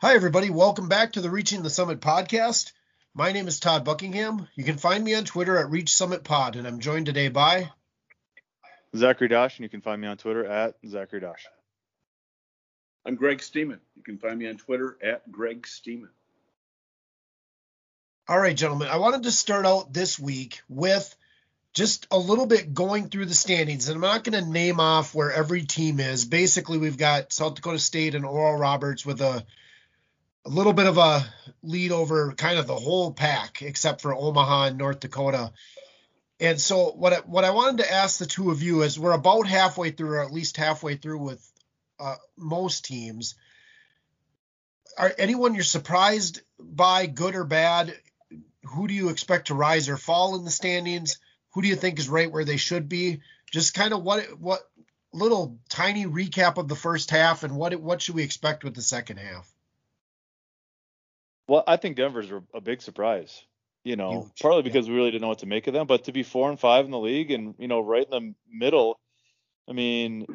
Hi, everybody. Welcome back to the Reaching the Summit podcast. My name is Todd Buckingham. You can find me on Twitter at Reach Summit Pod, and I'm joined today by Zachary Dosh, and you can find me on Twitter at Zachary Dosh. I'm Greg Steeman. You can find me on Twitter at Greg Steeman. All right, gentlemen. I wanted to start out this week with just a little bit going through the standings, and I'm not going to name off where every team is. Basically, we've got South Dakota State and Oral Roberts with a a little bit of a lead over kind of the whole pack, except for Omaha and North Dakota. And so, what I, what I wanted to ask the two of you is, we're about halfway through, or at least halfway through, with uh, most teams. Are anyone you're surprised by, good or bad? Who do you expect to rise or fall in the standings? Who do you think is right where they should be? Just kind of what what little tiny recap of the first half and what what should we expect with the second half? Well, I think Denver's a big surprise. You know, Huge. partly because yeah. we really didn't know what to make of them, but to be four and five in the league and you know right in the middle, I mean,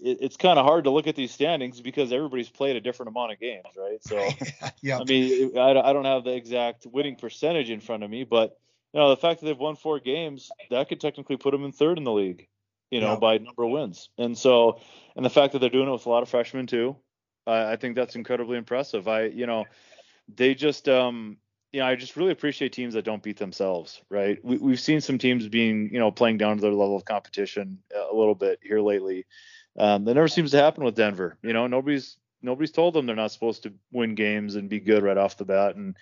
it, it's kind of hard to look at these standings because everybody's played a different amount of games, right? So, yeah. I mean, I, I don't have the exact winning percentage in front of me, but you know, the fact that they've won four games that could technically put them in third in the league, you know, yeah. by number of wins. And so, and the fact that they're doing it with a lot of freshmen too, I, I think that's incredibly impressive. I, you know they just um you know, I just really appreciate teams that don't beat themselves, right? We, we've seen some teams being, you know, playing down to their level of competition a little bit here lately. Um, that never seems to happen with Denver. You know, nobody's nobody's told them they're not supposed to win games and be good right off the bat. And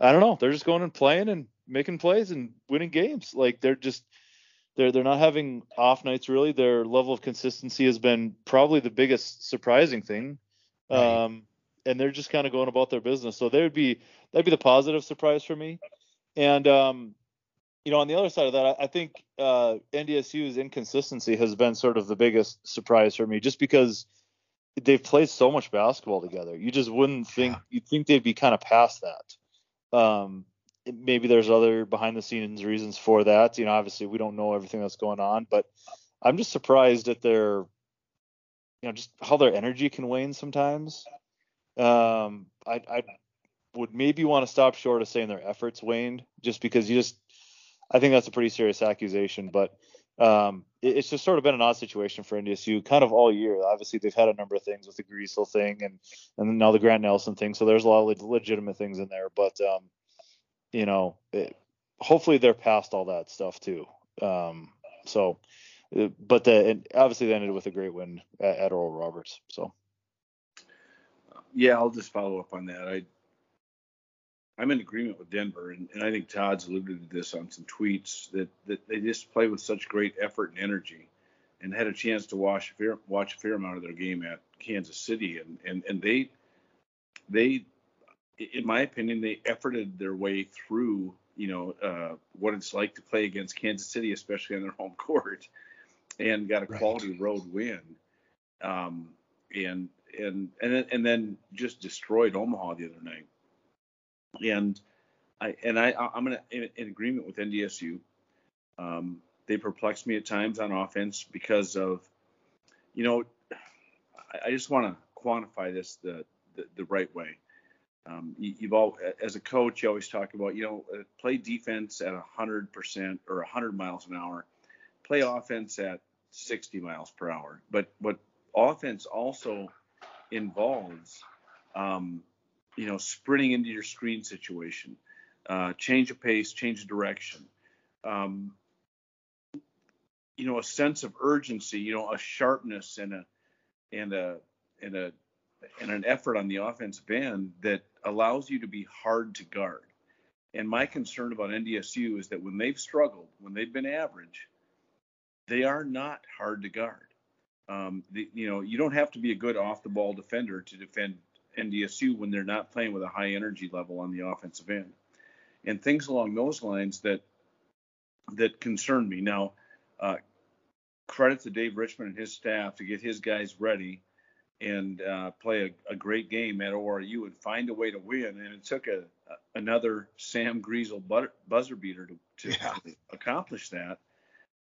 I don't know, they're just going and playing and making plays and winning games. Like they're just they're they're not having off nights really. Their level of consistency has been probably the biggest surprising thing. Right. Um, and they're just kind of going about their business. So they would be that'd be the positive surprise for me. And um, you know, on the other side of that, I, I think uh, NDSU's inconsistency has been sort of the biggest surprise for me, just because they've played so much basketball together. You just wouldn't think yeah. you'd think they'd be kind of past that. Um, maybe there's other behind the scenes reasons for that. You know, obviously we don't know everything that's going on, but I'm just surprised at their, you know, just how their energy can wane sometimes. Um, I, I would maybe want to stop short of saying their efforts waned, just because you just, I think that's a pretty serious accusation. But um, it, it's just sort of been an odd situation for NDSU kind of all year. Obviously, they've had a number of things with the Griesel thing and and now the Grant Nelson thing. So there's a lot of legitimate things in there. But um, you know, it, hopefully they're past all that stuff too. Um, so, uh, but the and obviously they ended with a great win at, at Oral Roberts. So yeah, I'll just follow up on that. I I'm in agreement with Denver, and, and I think Todd's alluded to this on some tweets that, that they just play with such great effort and energy, and had a chance to watch a fair, watch a fair amount of their game at Kansas City, and and and they they, in my opinion, they efforted their way through you know uh, what it's like to play against Kansas City, especially on their home court, and got a quality road win. Um, and and and then, and then just destroyed Omaha the other night. And I and I I'm gonna in, in agreement with NDSU. Um, they perplex me at times on offense because of, you know, I, I just want to quantify this the, the, the right way. Um, you, have all as a coach, you always talk about you know uh, play defense at 100% or 100 miles an hour, play offense at 60 miles per hour. But what offense also involves, um, you know, sprinting into your screen situation, uh, change of pace, change of direction, um, you know, a sense of urgency, you know, a sharpness and a and a and a and an effort on the offensive end that allows you to be hard to guard. And my concern about NDSU is that when they've struggled, when they've been average, they are not hard to guard. Um, the, you know, you don't have to be a good off the ball defender to defend NDSU when they're not playing with a high energy level on the offensive end, and things along those lines that that concern me. Now, uh, credit to Dave Richmond and his staff to get his guys ready and uh, play a, a, great game at ORU and find a way to win. And it took a, a another Sam Griesel buzzer beater to, to yeah. accomplish that.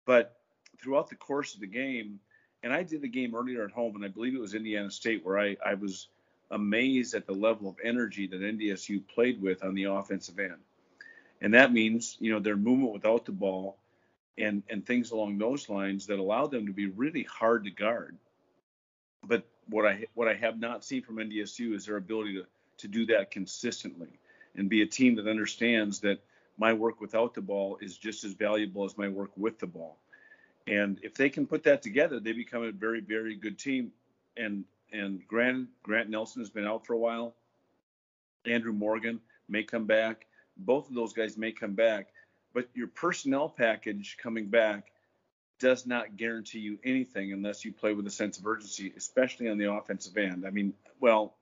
But throughout the course of the game, and I did the game earlier at home, and I believe it was Indiana State where I, I was amazed at the level of energy that NDSU played with on the offensive end. And that means, you know, their movement without the ball and, and things along those lines that allow them to be really hard to guard. But what I what I have not seen from NDSU is their ability to, to do that consistently and be a team that understands that my work without the ball is just as valuable as my work with the ball. And if they can put that together, they become a very, very good team. And and Grant Grant Nelson has been out for a while. Andrew Morgan may come back. Both of those guys may come back, but your personnel package coming back does not guarantee you anything unless you play with a sense of urgency, especially on the offensive end. I mean, well,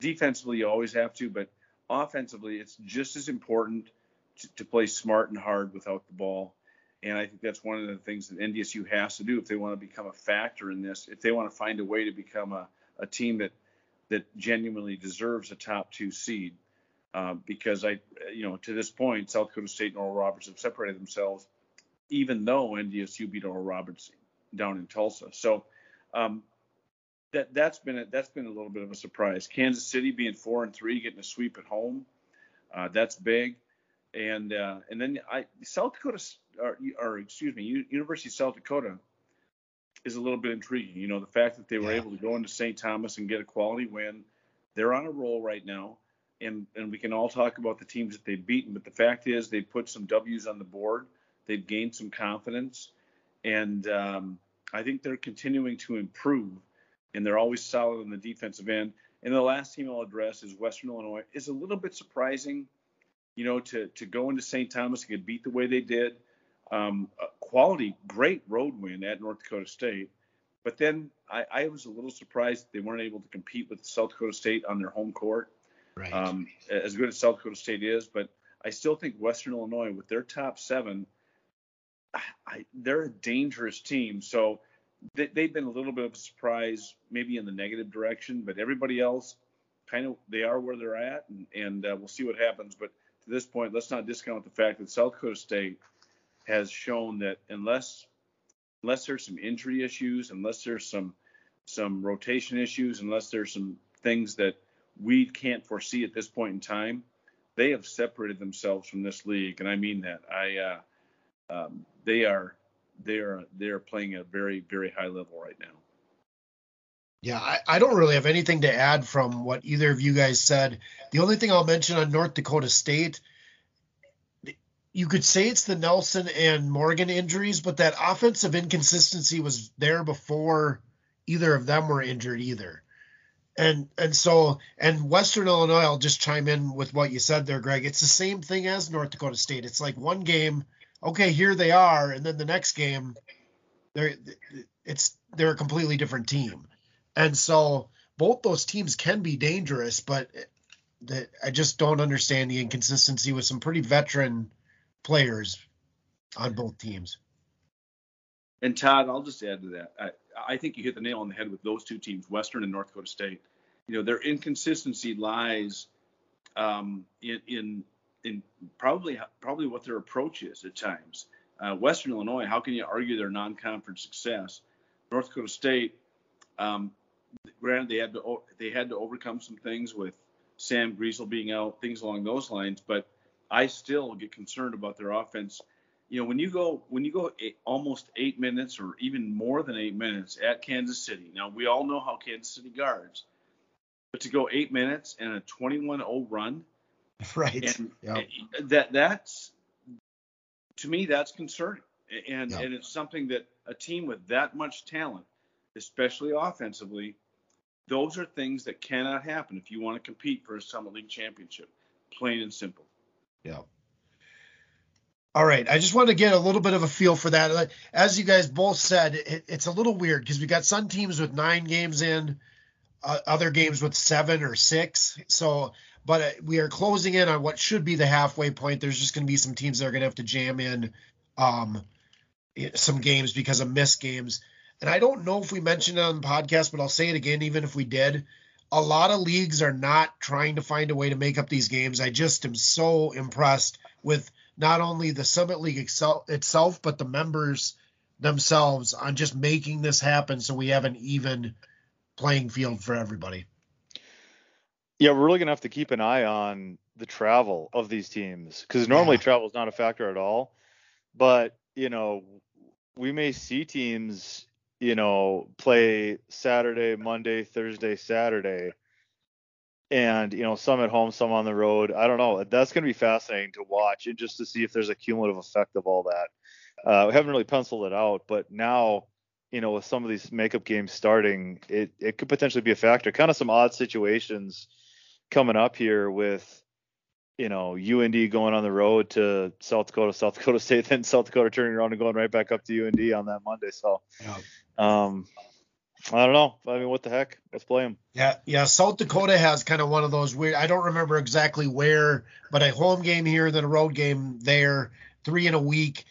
defensively you always have to, but offensively it's just as important to, to play smart and hard without the ball. And I think that's one of the things that NDSU has to do if they want to become a factor in this. If they want to find a way to become a, a team that that genuinely deserves a top two seed, uh, because I, you know, to this point, South Dakota State and Oral Roberts have separated themselves, even though NDSU beat Oral Roberts down in Tulsa. So um, that that's been a, that's been a little bit of a surprise. Kansas City being four and three, getting a sweep at home, uh, that's big. And uh, and then I South Dakota or, or excuse me, University of South Dakota is a little bit intriguing. You know, the fact that they were yeah. able to go into St. Thomas and get a quality win, they're on a roll right now. And, and we can all talk about the teams that they've beaten, but the fact is they put some W's on the board. They've gained some confidence, and um, I think they're continuing to improve. And they're always solid on the defensive end. And the last team I'll address is Western Illinois. Is a little bit surprising, you know, to to go into St. Thomas and get beat the way they did. Um, quality, great road win at North Dakota State. But then I, I, was a little surprised they weren't able to compete with South Dakota State on their home court. Right. Um, as good as South Dakota State is, but I still think Western Illinois, with their top seven, I, they're a dangerous team. So they, have been a little bit of a surprise, maybe in the negative direction, but everybody else kind of they are where they're at, and, and uh, we'll see what happens. But to this point, let's not discount the fact that South Dakota State has shown that unless unless there's some injury issues, unless there's some some rotation issues, unless there's some things that we can't foresee at this point in time, they have separated themselves from this league, and I mean that. I uh, um, they are they are they are playing at a very very high level right now. Yeah, I, I don't really have anything to add from what either of you guys said. The only thing I'll mention on North Dakota State you could say it's the Nelson and Morgan injuries, but that offensive inconsistency was there before either of them were injured either. And and so and Western Illinois, I'll just chime in with what you said there, Greg. It's the same thing as North Dakota State. It's like one game, okay, here they are, and then the next game, they're it's they're a completely different team. And so both those teams can be dangerous, but that I just don't understand the inconsistency with some pretty veteran players on both teams. And Todd, I'll just add to that. I, I think you hit the nail on the head with those two teams, Western and North Dakota State. You know, their inconsistency lies um, in, in in probably probably what their approach is at times. Uh, Western Illinois, how can you argue their non-conference success? North Dakota State, um, granted they had to they had to overcome some things with Sam Griesel being out, things along those lines, but I still get concerned about their offense. You know, when you go when you go eight, almost eight minutes or even more than eight minutes at Kansas City. Now we all know how Kansas City guards, but to go eight minutes and a 21-0 run, right? And yep. that that's to me that's concerning, and yep. and it's something that a team with that much talent, especially offensively, those are things that cannot happen if you want to compete for a Summit League championship. Plain and simple. Yeah. All right. I just want to get a little bit of a feel for that. As you guys both said, it, it's a little weird because we got some teams with nine games in, uh, other games with seven or six. So, but uh, we are closing in on what should be the halfway point. There's just going to be some teams that are going to have to jam in um, some games because of missed games. And I don't know if we mentioned it on the podcast, but I'll say it again, even if we did a lot of leagues are not trying to find a way to make up these games. I just am so impressed with not only the Summit League itself, but the members themselves on just making this happen so we have an even playing field for everybody. Yeah, we're really gonna have to keep an eye on the travel of these teams because normally yeah. travel is not a factor at all. But you know, we may see teams, you know, play Saturday, Monday, Thursday, Saturday, and you know, some at home, some on the road. I don't know. That's gonna be fascinating to watch and just to see if there's a cumulative effect of all that. Uh, we haven't really penciled it out, but now, you know, with some of these makeup games starting, it it could potentially be a factor. Kind of some odd situations coming up here with you know UND going on the road to South Dakota, South Dakota State, then South Dakota turning around and going right back up to UND on that Monday. So, yeah. um, I don't know. I mean, what the heck? Let's play them. Yeah, yeah. South Dakota has kind of one of those weird. I don't remember exactly where, but a home game here, then a road game there, three in a week.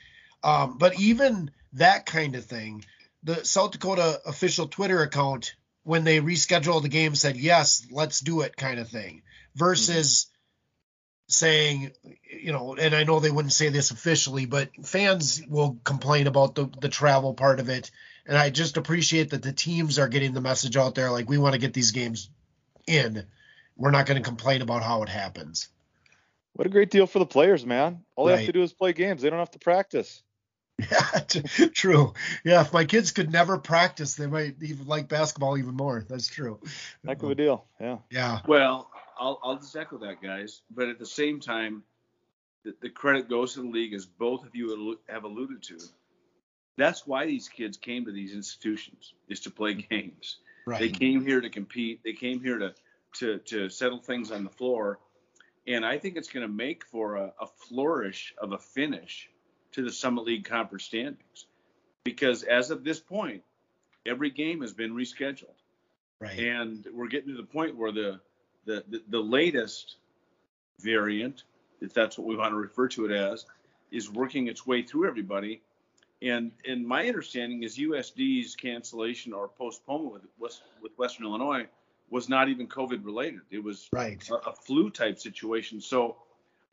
Um, but even that kind of thing, the South Dakota official Twitter account when they rescheduled the game said yes let's do it kind of thing versus mm-hmm. saying you know and i know they wouldn't say this officially but fans will complain about the, the travel part of it. And i just appreciate that the teams are getting the message out there like we want to get these games in. We're not going to complain about how it happens. What a great deal for the players man. All right. they have to do is play games. They don't have to practice yeah, true. Yeah, if my kids could never practice, they might even like basketball even more. That's true. Heck of a deal. Yeah. Yeah. Well, I'll I'll just echo that, guys. But at the same time, the, the credit goes to the league, as both of you have alluded to. That's why these kids came to these institutions is to play mm-hmm. games. Right. They came here to compete. They came here to to to settle things on the floor, and I think it's going to make for a, a flourish of a finish to the Summit League conference standings because as of this point, every game has been rescheduled. Right. And we're getting to the point where the the, the, the latest variant, if that's what we want to refer to it as, is working its way through everybody. And and my understanding is USD's cancellation or postponement with West, with Western Illinois was not even COVID related. It was right. a, a flu type situation. So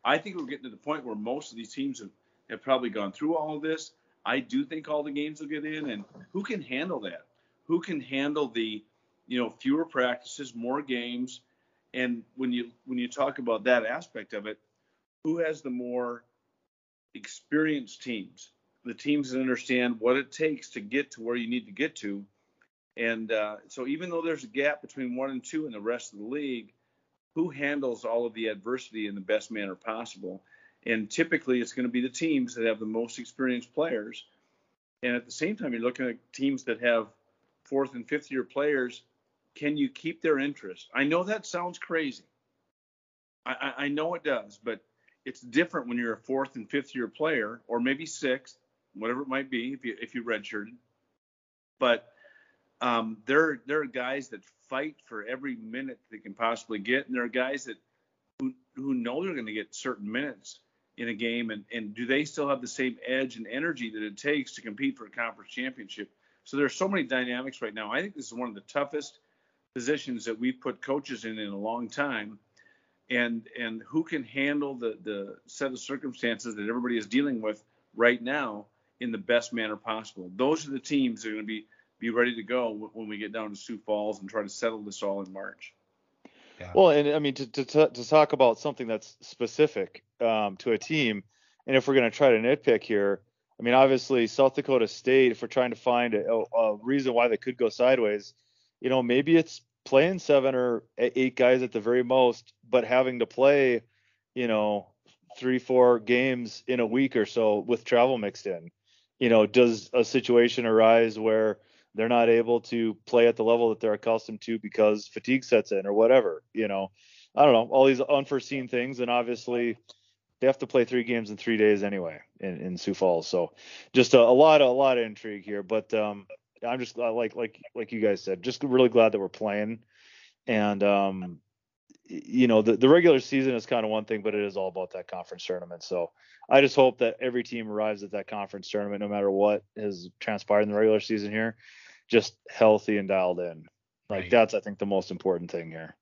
I think we're getting to the point where most of these teams have have probably gone through all of this. I do think all the games will get in, and who can handle that? Who can handle the, you know, fewer practices, more games, and when you when you talk about that aspect of it, who has the more experienced teams, the teams that understand what it takes to get to where you need to get to, and uh, so even though there's a gap between one and two and the rest of the league, who handles all of the adversity in the best manner possible? And typically, it's going to be the teams that have the most experienced players. And at the same time, you're looking at teams that have fourth and fifth year players. Can you keep their interest? I know that sounds crazy. I, I know it does, but it's different when you're a fourth and fifth year player, or maybe sixth, whatever it might be, if you if you redshirted. But um, there there are guys that fight for every minute they can possibly get, and there are guys that who who know they're going to get certain minutes in a game and, and do they still have the same edge and energy that it takes to compete for a conference championship? So there are so many dynamics right now. I think this is one of the toughest positions that we've put coaches in in a long time. And and who can handle the the set of circumstances that everybody is dealing with right now in the best manner possible? Those are the teams that are going to be be ready to go when we get down to sioux falls and try to settle this all in march yeah. Well, and I mean to, to to talk about something that's specific um, to a team, and if we're going to try to nitpick here, I mean obviously South Dakota State, if we're trying to find a, a reason why they could go sideways, you know maybe it's playing seven or eight guys at the very most, but having to play, you know, three four games in a week or so with travel mixed in. You know, does a situation arise where they're not able to play at the level that they're accustomed to because fatigue sets in or whatever. You know, I don't know, all these unforeseen things, and obviously they have to play three games in three days anyway in, in Sioux Falls. So just a, a lot of a lot of intrigue here, but um, I'm just like like like you guys said, just really glad that we're playing, and um, you know the, the regular season is kind of one thing, but it is all about that conference tournament. So I just hope that every team arrives at that conference tournament, no matter what has transpired in the regular season here, just healthy and dialed in. Like right. that's I think the most important thing here.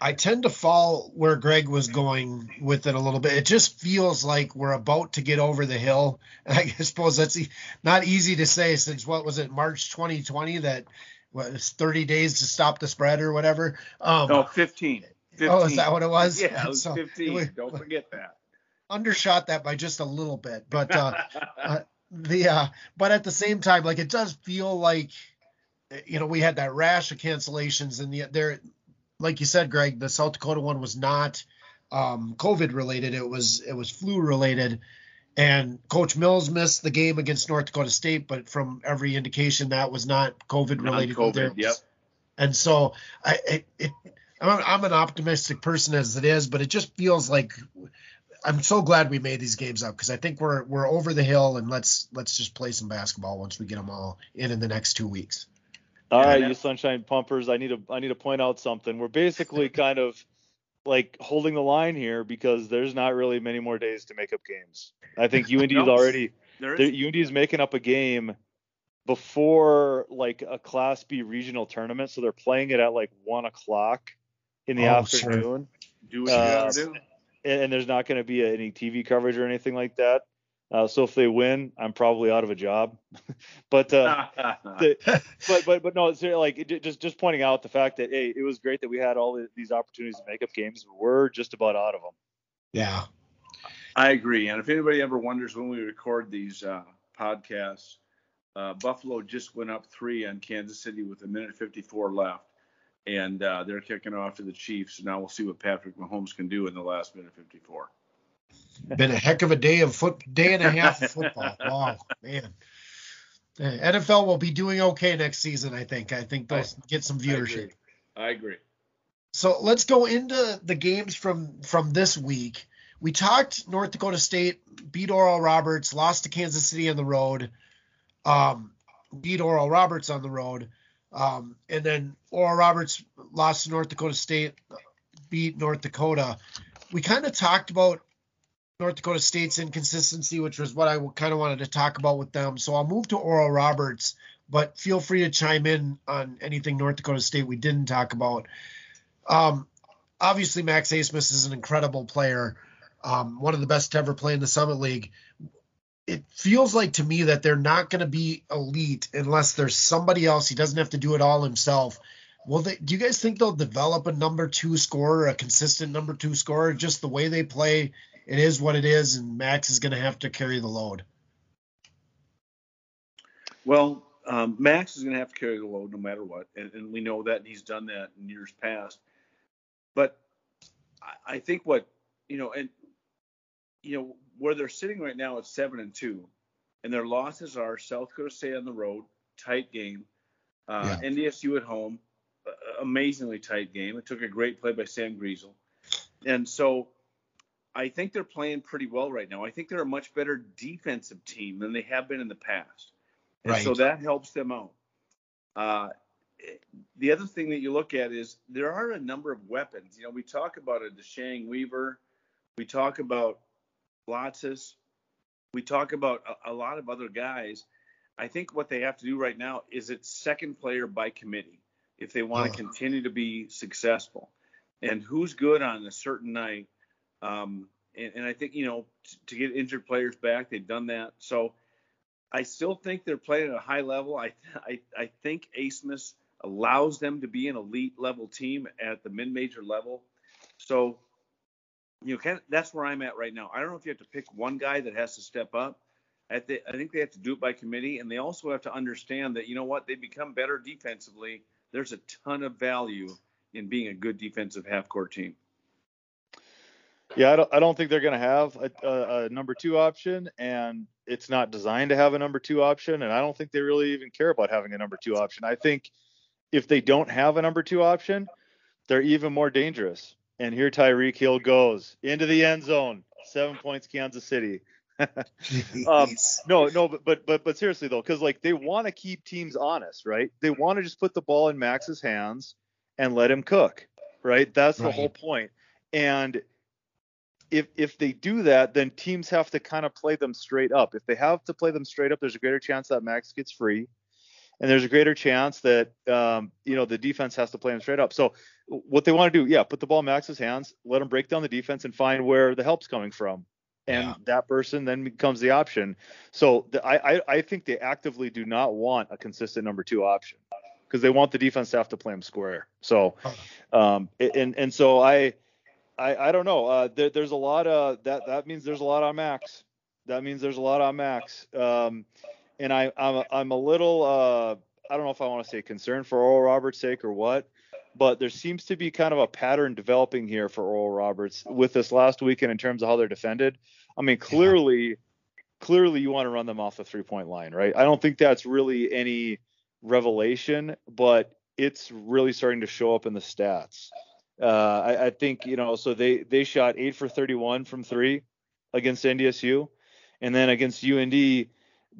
I tend to fall where Greg was going with it a little bit. It just feels like we're about to get over the hill. And I suppose that's not easy to say since what was it, March 2020, that was 30 days to stop the spread or whatever. Um, no, 15. 15. Oh, is that what it was? Yeah, it was so 15. It Don't forget that. Undershot that by just a little bit, but uh, uh, the uh, but at the same time, like it does feel like you know we had that rash of cancellations, and the there, like you said, Greg, the South Dakota one was not um, COVID related. It was it was flu related. And Coach Mills missed the game against North Dakota State, but from every indication that was not COVID related. COVID, yep. And so I, it, it I'm, I'm an optimistic person as it is, but it just feels like I'm so glad we made these games up because I think we're we're over the hill and let's let's just play some basketball once we get them all in in the next two weeks. All right, you sunshine pumpers. I need to I need to point out something. We're basically kind of like holding the line here because there's not really many more days to make up games. I think UND is already UND is making up a game before like a Class B regional tournament, so they're playing it at like one o'clock in the oh, afternoon. Sure. Do what you uh, gotta do. And, and there's not going to be any TV coverage or anything like that. Uh, so if they win, I'm probably out of a job. but uh, the, but but but no, it's like it, just just pointing out the fact that hey, it was great that we had all these opportunities to make up games. We're just about out of them. Yeah, I agree. And if anybody ever wonders when we record these uh, podcasts, uh, Buffalo just went up three on Kansas City with a minute 54 left, and uh, they're kicking off to the Chiefs. Now we'll see what Patrick Mahomes can do in the last minute 54 been a heck of a day of foot day and a half of football. Wow, man. The NFL will be doing okay next season. I think. I think they'll get some viewership. I agree. I agree. So let's go into the games from from this week. We talked North Dakota State beat Oral Roberts, lost to Kansas City on the road, um, beat Oral Roberts on the road, um, and then Oral Roberts lost to North Dakota State, beat North Dakota. We kind of talked about North Dakota State's inconsistency, which was what I kind of wanted to talk about with them. So I'll move to Oral Roberts, but feel free to chime in on anything North Dakota State we didn't talk about. Um, obviously, Max Abmas is an incredible player, um, one of the best to ever play in the Summit League. It feels like to me that they're not going to be elite unless there's somebody else. He doesn't have to do it all himself. Well, do you guys think they'll develop a number two scorer, a consistent number two scorer, just the way they play it is what it is, and Max is going to have to carry the load. Well, um, Max is going to have to carry the load no matter what, and, and, we know that, and he's done that in years past. But I, I think what you know, and you know where they're sitting right now at seven and two, and their losses are South Dakota State on the road, tight game, uh, yeah. NDSU at home, uh, amazingly tight game. It took a great play by Sam Griesel, and so I think they're playing pretty well right now. I think they're a much better defensive team than they have been in the past. And right. so that helps them out. Uh, the other thing that you look at is there are a number of weapons. You know, we talk about a DeShang Weaver, we talk about Lacis, we talk about a, a, lot of other guys. I think what they have to do right now is it's second player by committee if they want to oh. continue to be successful. And who's good on a certain night um, and, and, I think, you know, t- to get injured players back, they've done that. So I still think they're playing at a high level. I, I, I think Abmas allows them to be an elite level team at the mid major level. So, you know, kind of, that's where I'm at right now. I don't know if you have to pick one guy that has to step up. I, I think they have to do it by committee, and they also have to understand that, you know what, they become better defensively. There's a ton of value in being a good defensive half court team. Yeah, I don't, I don't think they're going to have a, a, a, number two option, and it's not designed to have a number two option. And I don't think they really even care about having a number two option. I think if they don't have a number two option, they're even more dangerous. And here Tyreek Hill goes into the end zone, seven points, Kansas City. um, no, no, but but but but seriously though, because like they want to keep teams honest, right? They want to just put the ball in Max's hands and let him cook, right? That's the right. whole point. And if if they do that, then teams have to kind of play them straight up. If they have to play them straight up, there's a greater chance that Max gets free, and there's a greater chance that um, you know the defense has to play them straight up. So what they want to do, yeah, put the ball in Max's hands, let him break down the defense and find where the help's coming from. And yeah. that person then becomes the option. So the, I, I, I think they actively do not want a consistent number two option because they want the defense to have to play him square. So, um, and and so I, I, I don't know. Uh, there, there's a lot of that. That means there's a lot on Max. That means there's a lot on Max. Um, and I, I'm, I'm a little, uh, I don't know if I want to say concerned for Oral Roberts' sake or what, but there seems to be kind of a pattern developing here for Oral Roberts with this last weekend in terms of how they're defended. I mean, clearly, yeah. clearly you want to run them off the three point line, right? I don't think that's really any revelation, but it's really starting to show up in the stats. Uh, I, I, think you know, so they they shot eight for 31 from three against NDSU, and then against UND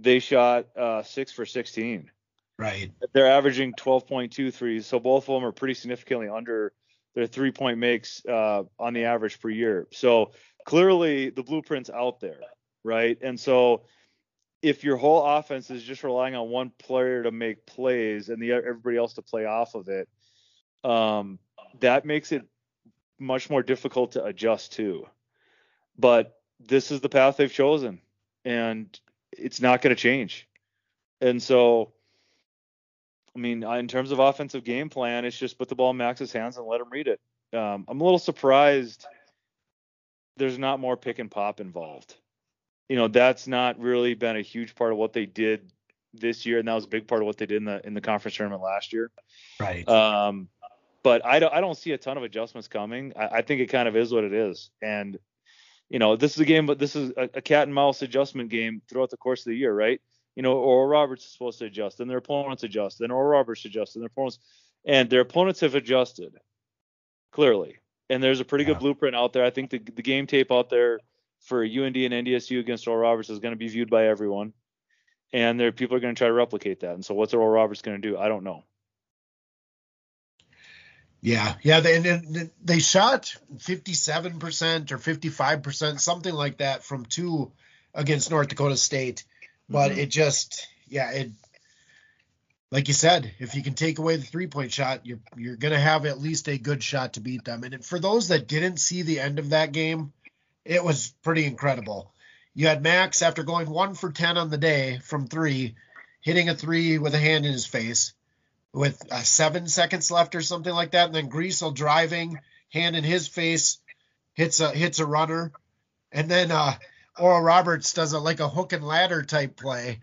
they shot uh, six for 16. Right. They're averaging 12.2 threes, so both of them are pretty significantly under their three point makes uh, on the average per year. So clearly the blueprint's out there, right? And so if your whole offense is just relying on one player to make plays and the everybody else to play off of it, um, that makes it much more difficult to adjust to. But this is the path they've chosen, and it's not going to change. And so, I mean, in terms of offensive game plan, it's just put the ball in Max's hands and let him read it. Um, I'm a little surprised there's not more pick and pop involved you know that's not really been a huge part of what they did this year, and that was a big part of what they did in the in the conference tournament last year. Right. Um, but I don't I don't see a ton of adjustments coming. I, I think it kind of is what it is, and you know this is a game, but this is a, a, cat and mouse adjustment game throughout the course of the year, right? You know, Oral Roberts is supposed to adjust, and their opponents adjust, and Oral Roberts adjust, and their opponents, and their opponents have adjusted clearly. And there's a pretty yeah. good blueprint out there. I think the the game tape out there for UND and NDSU against Oral Roberts is going to be viewed by everyone, and there people are going to try to replicate that. And so, what's Oral Roberts going to do? I don't know. Yeah, yeah, they they shot 57% or 55%, something like that, from two against North Dakota State. But mm-hmm. it just, yeah, it like you said, if you can take away the three point shot, you're you're gonna have at least a good shot to beat them. And for those that didn't see the end of that game, it was pretty incredible. You had Max after going one for ten on the day from three, hitting a three with a hand in his face, with uh, seven seconds left or something like that, and then Griesel driving, hand in his face, hits a hits a runner, and then uh, Oral Roberts does a like a hook and ladder type play,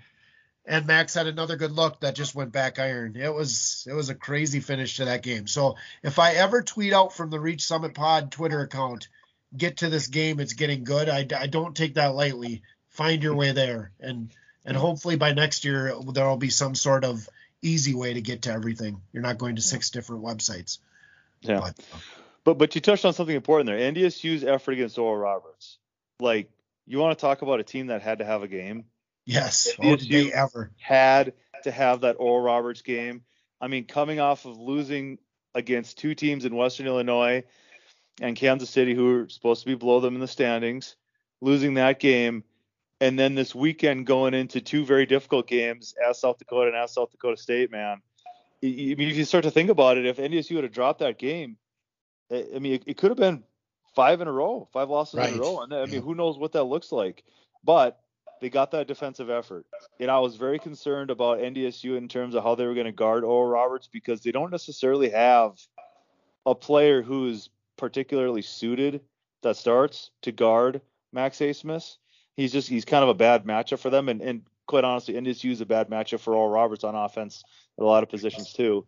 and Max had another good look that just went back iron. It was it was a crazy finish to that game. So if I ever tweet out from the Reach Summit Pod Twitter account get to this game, it's getting good. I, I don't take that lightly. Find your way there, and and hopefully by next year there will be some sort of easy way to get to everything. You're not going to six different websites. Yeah. But, uh, but but you touched on something important there. NDSU's effort against Oral Roberts. Like you want to talk about a team that had to have a game. Yes. NDSU oh, ever had to have that Oral Roberts game. I mean, coming off of losing against two teams in Western Illinois and Kansas City, who are supposed to be below them in the standings, losing that game, and then this weekend going into two very difficult games as South Dakota and as South Dakota State, man. I mean, if you start to think about it, if NDSU would have dropped that game, eh, I mean, it, it could have been five in a row, five losses right. in a row. And I mean, yeah. who knows what that looks like? But they got that defensive effort. And I was very concerned about NDSU in terms of how they were going to guard Oral Roberts because they don't necessarily have a player who's particularly suited that starts to guard Max Abmas. He's just he's kind of a bad matchup for them, and, and quite honestly, NDSU is a bad matchup for Oral Roberts on offense at a lot of positions too.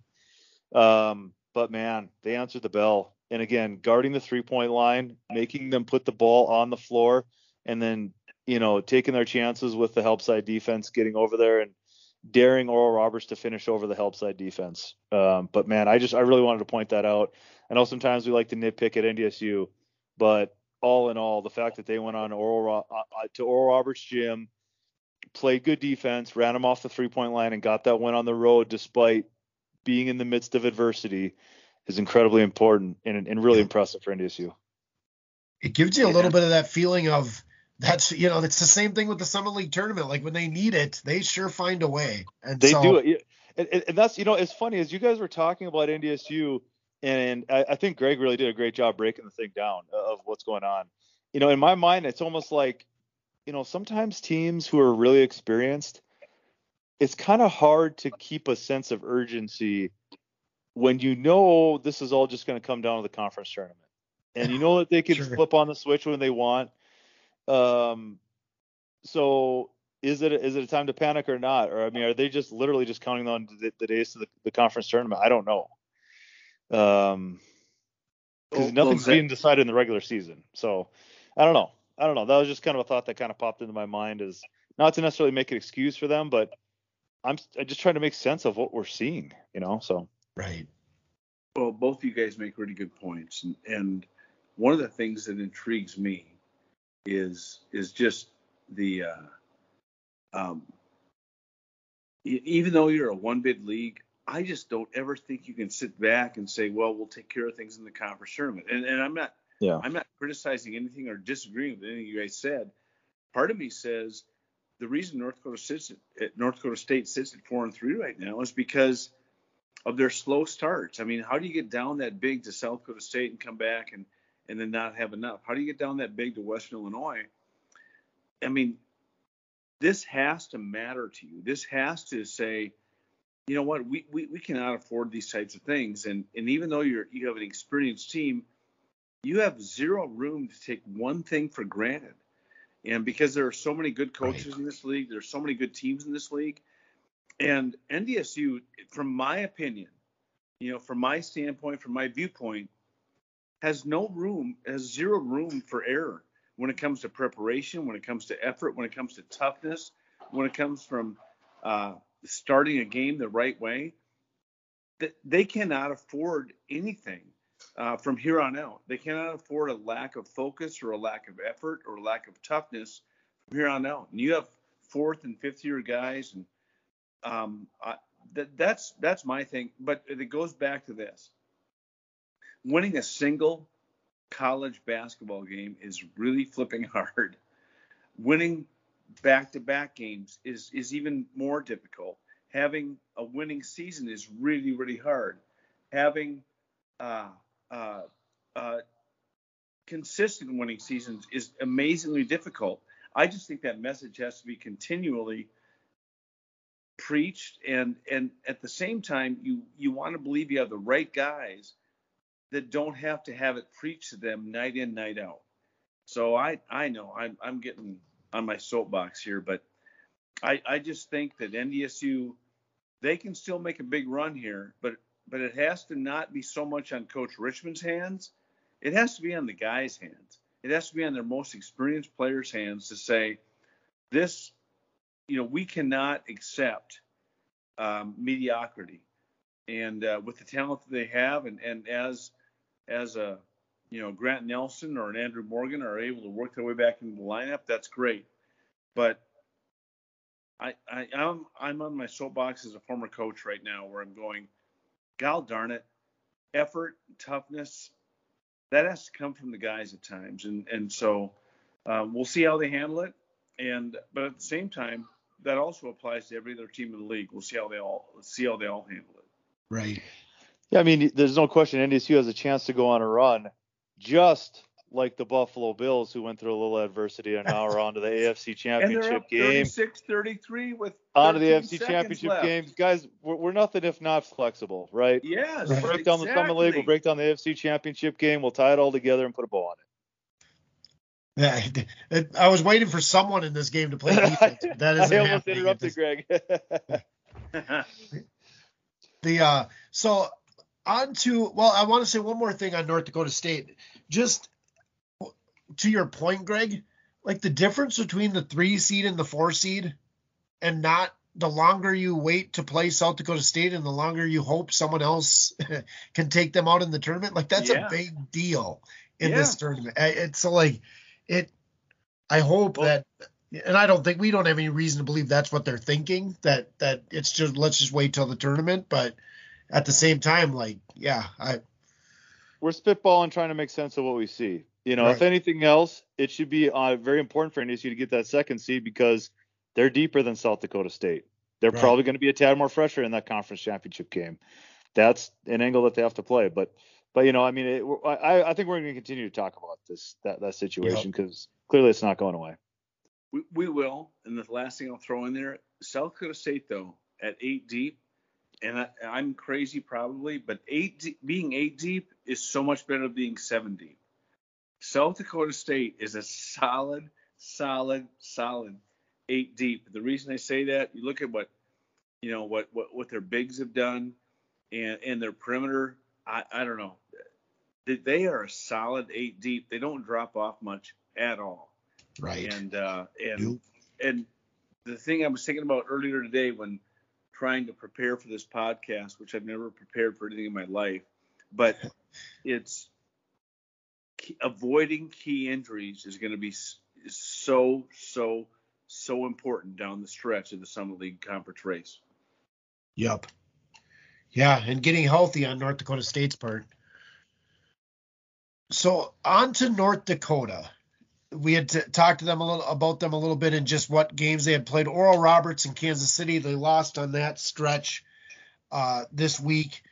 Um, but man, they answered the bell, and again, guarding the three point line, making them put the ball on the floor, and then you know taking their chances with the help side defense, getting over there and daring Oral Roberts to finish over the help side defense. Um, but man, I just I really wanted to point that out. I know sometimes we like to nitpick at NDSU, but all in all, the fact that they went on Oral uh, uh, to Oral Roberts gym, played good defense, ran them off the three point line, and got that win on the road despite being in the midst of adversity is incredibly important and, and really impressive for NDSU. It gives you a little bit of that feeling of that's you know it's the same thing with the Summit League tournament. Like when they need it, they sure find a way. And they so, do it. And, and, that's you know it's funny as you guys were talking about NDSU and I, I think Greg really did a great job breaking the thing down of what's going on. You know, in my mind, it's almost like, you know, sometimes teams who are really experienced, it's kind of hard to keep a sense of urgency when you know this is all just going to come down to the conference tournament, and you know that they can sure. flip on the switch when they want. Um, so is it is it a time to panic or not? Or I mean, are they just literally just counting on the, the days to the, the, conference tournament? I don't know. Um, because well, nothing's well, being decided in the regular season. So I don't know. I don't know. That was just kind of a thought that kind of popped into my mind is not to necessarily make an excuse for them, but I'm, I'm just trying to make sense of what we're seeing, you know. So Right. Well, both of you guys make really good points, and, and one of the things that intrigues me is is just the uh, um, even though you're a one bid league, I just don't ever think you can sit back and say, well, we'll take care of things in the conference tournament. And, and I'm not yeah. I'm not criticizing anything or disagreeing with anything you guys said. Part of me says the reason North Dakota sits at North Dakota State sits at four and three right now is because of their slow starts. I mean, how do you get down that big to South Dakota State and come back and and then not have enough? How do you get down that big to Western Illinois? I mean, this has to matter to you. This has to say, you know what, we, we, we cannot afford these types of things. And and even though you're you have an experienced team, you have zero room to take one thing for granted. And because there are so many good coaches right. in this league, there's so many good teams in this league, and NDSU, from my opinion, you know, from my standpoint, from my viewpoint, has no room, has zero room for error when it comes to preparation, when it comes to effort, when it comes to toughness, when it comes from uh, starting a game the right way. That they cannot afford anything uh, from here on out. They cannot afford a lack of focus or a lack of effort or a lack of toughness from here on out. And you have fourth and fifth year guys and um, that's that's my thing. But it goes back to this: winning a single college basketball game is really flipping hard. Winning back-to-back games is is even more difficult. Having a winning season is really really hard. Having uh, uh, uh, consistent winning seasons is amazingly difficult. I just think that message has to be continually preached and and at the same time you you want to believe you have the right guys that don't have to have it preached to them night in night out so i i know i'm i'm getting on my soapbox here but i i just think that ndsu they can still make a big run here but but it has to not be so much on coach richmond's hands it has to be on the guys hands it has to be on their most experienced players hands to say this you know, we cannot accept um, mediocrity. And uh, with the talent that they have, and, and as as a you know Grant Nelson or an Andrew Morgan are able to work their way back into the lineup, that's great. But I, I I'm I'm on my soapbox as a former coach right now, where I'm going, God darn it, effort, toughness, that has to come from the guys at times, and and so uh, we'll see how they handle it. And but at the same time, that also applies to every other team in the league. We'll see how they all see how they all handle it. Right. Yeah, I mean, there's no question NDSU has a chance to go on a run, just like the Buffalo Bills, who went through a little adversity and now are on to the AFC Championship game. 36-33 with on to the AFC Championship left. games, guys. We're, we're, nothing if not flexible, right? Yes. We'll break down the Summit League. We'll break down the AFC Championship game. We'll tie it all together and put a bow on it. Yeah, I was waiting for someone in this game to play defense. That is I almost interrupted Greg. the uh, so on to well, I want to say one more thing on North Dakota State. Just to your point, Greg, like the difference between the three seed and the four seed, and not the longer you wait to play South Dakota State and the longer you hope someone else can take them out in the tournament, like that's yeah. a big deal in yeah. this tournament. It's so like it I hope well, that and I don't think we don't have any reason to believe that's what they're thinking that that it's just let's just wait till the tournament but at the same time like yeah I we're spitballing trying to make sense of what we see you know right. if anything else it should be uh, very important for NDSU to get that second seed because they're deeper than South Dakota State they're right. probably going to be a tad more fresher in that conference championship game that's an angle that they have to play. But but you know, I mean, it, I I think we're going to continue to talk about this that that situation because yep. clearly it's not going away. We, we will. And the last thing I'll throw in there, South Dakota State though at eight deep, and I, am crazy probably, but eight deep, being eight deep is so much better than being seven deep. South Dakota State is a solid, solid, solid eight deep. The reason I say that, you look at what you know what what, what their bigs have done, and and their perimeter. I I don't know. They are a solid eight deep. They don't drop off much at all. Right. And uh, and and the thing I was thinking about earlier today when trying to prepare for this podcast, which I've never prepared for anything in my life, but it's avoiding key injuries is going to be so so so important down the stretch of the Summit League conference race. Yep. Yeah, and getting healthy on North Dakota State's part. So on to North Dakota we had to talk to them a little about them a little bit and just what games they had played. Oral Roberts in Kansas City, they lost on that stretch uh, this week.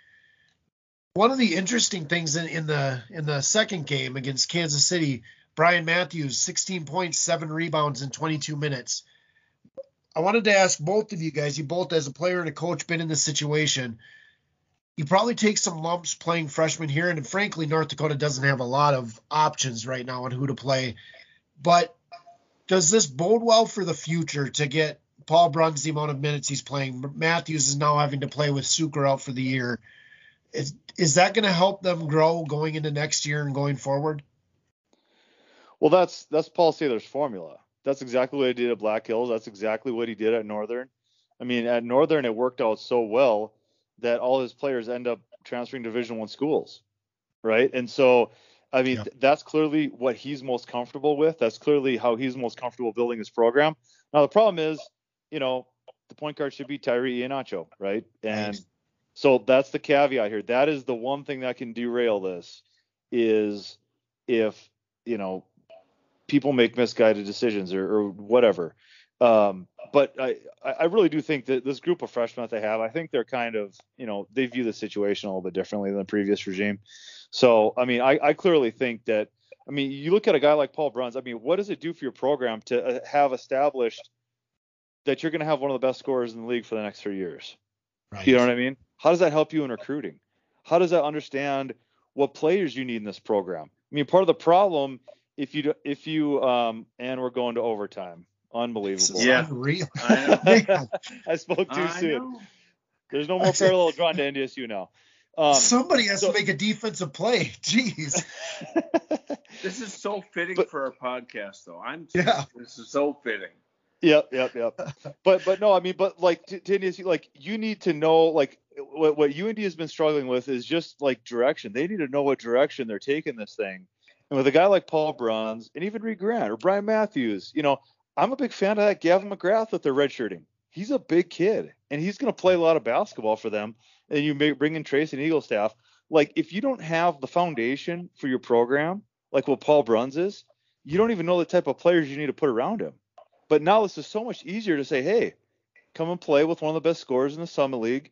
One of the interesting things in, in the in the second game against Kansas City, Brian Matthews, 16.7 rebounds in 22 minutes. I wanted to ask both of you guys, you both as a player and a coach been in this situation. You probably take some lumps playing freshman here, and frankly, North Dakota doesn't have a lot of options right now on who to play. But does this bode well for the future to get Paul Bruns the amount of minutes he's playing? Matthews is now having to play with Suker out for the year. Is, is that going to help them grow going into next year and going forward? Well, that's that's Paul Sather's formula. That's exactly what he did at Black Hills. That's exactly what he did at Northern. I mean, at Northern, it worked out so well that all his players end up transferring to Division One schools, right? And so I mean, yeah. that's clearly what he's most comfortable with. That's clearly how he's most comfortable building his program. Now the problem is, you know, the point guard should be Tyree Ihenacho, right? And nice. so that's the caveat here. That is the one thing that can derail this is if, you know, people make misguided decisions or, or whatever. Um, but I, I really do think that this group of freshmen that they have, I think they're kind of, you know, they view the situation a little bit differently than the previous regime. So, I mean, I, I clearly think that, I mean, you look at a guy like Paul Bruns, I mean, what does it do for your program to uh, have established that you're going to have one of the best scorers in the league for the next three years? Right. You know what I mean? How does that help you in recruiting? How does that understand what players you need in this program? I mean, part of the problem, if you, if you, um, and we're going to overtime Unbelievable. Yeah. Unreal. I, I spoke too I soon. Know. There's no more parallel drawn to NDSU now. Um, Somebody has so, to make a defensive play. Jeez. this is so fitting but, for our podcast, though. I'm yeah. This is so fitting. Yep, yep, yep. but but no, I mean, but like to, to NDSU, like you need to know like what what UND has been struggling with is just like direction. They need to know what direction they're taking this thing. And with a guy like Paul Bruns and even Reed Grant or Brian Matthews, you know, I'm a big fan of that Gavin McGrath that they're redshirting. He's a big kid, and he's going to play a lot of basketball for them. And you may bring in Treysen Eaglestaff. Like, if you don't have the foundation for your program, like what Paul Bruns is, you don't even know the type of players you need to put around him. But now this is so much easier to say, hey, come and play with one of the best scorers in the Summit League.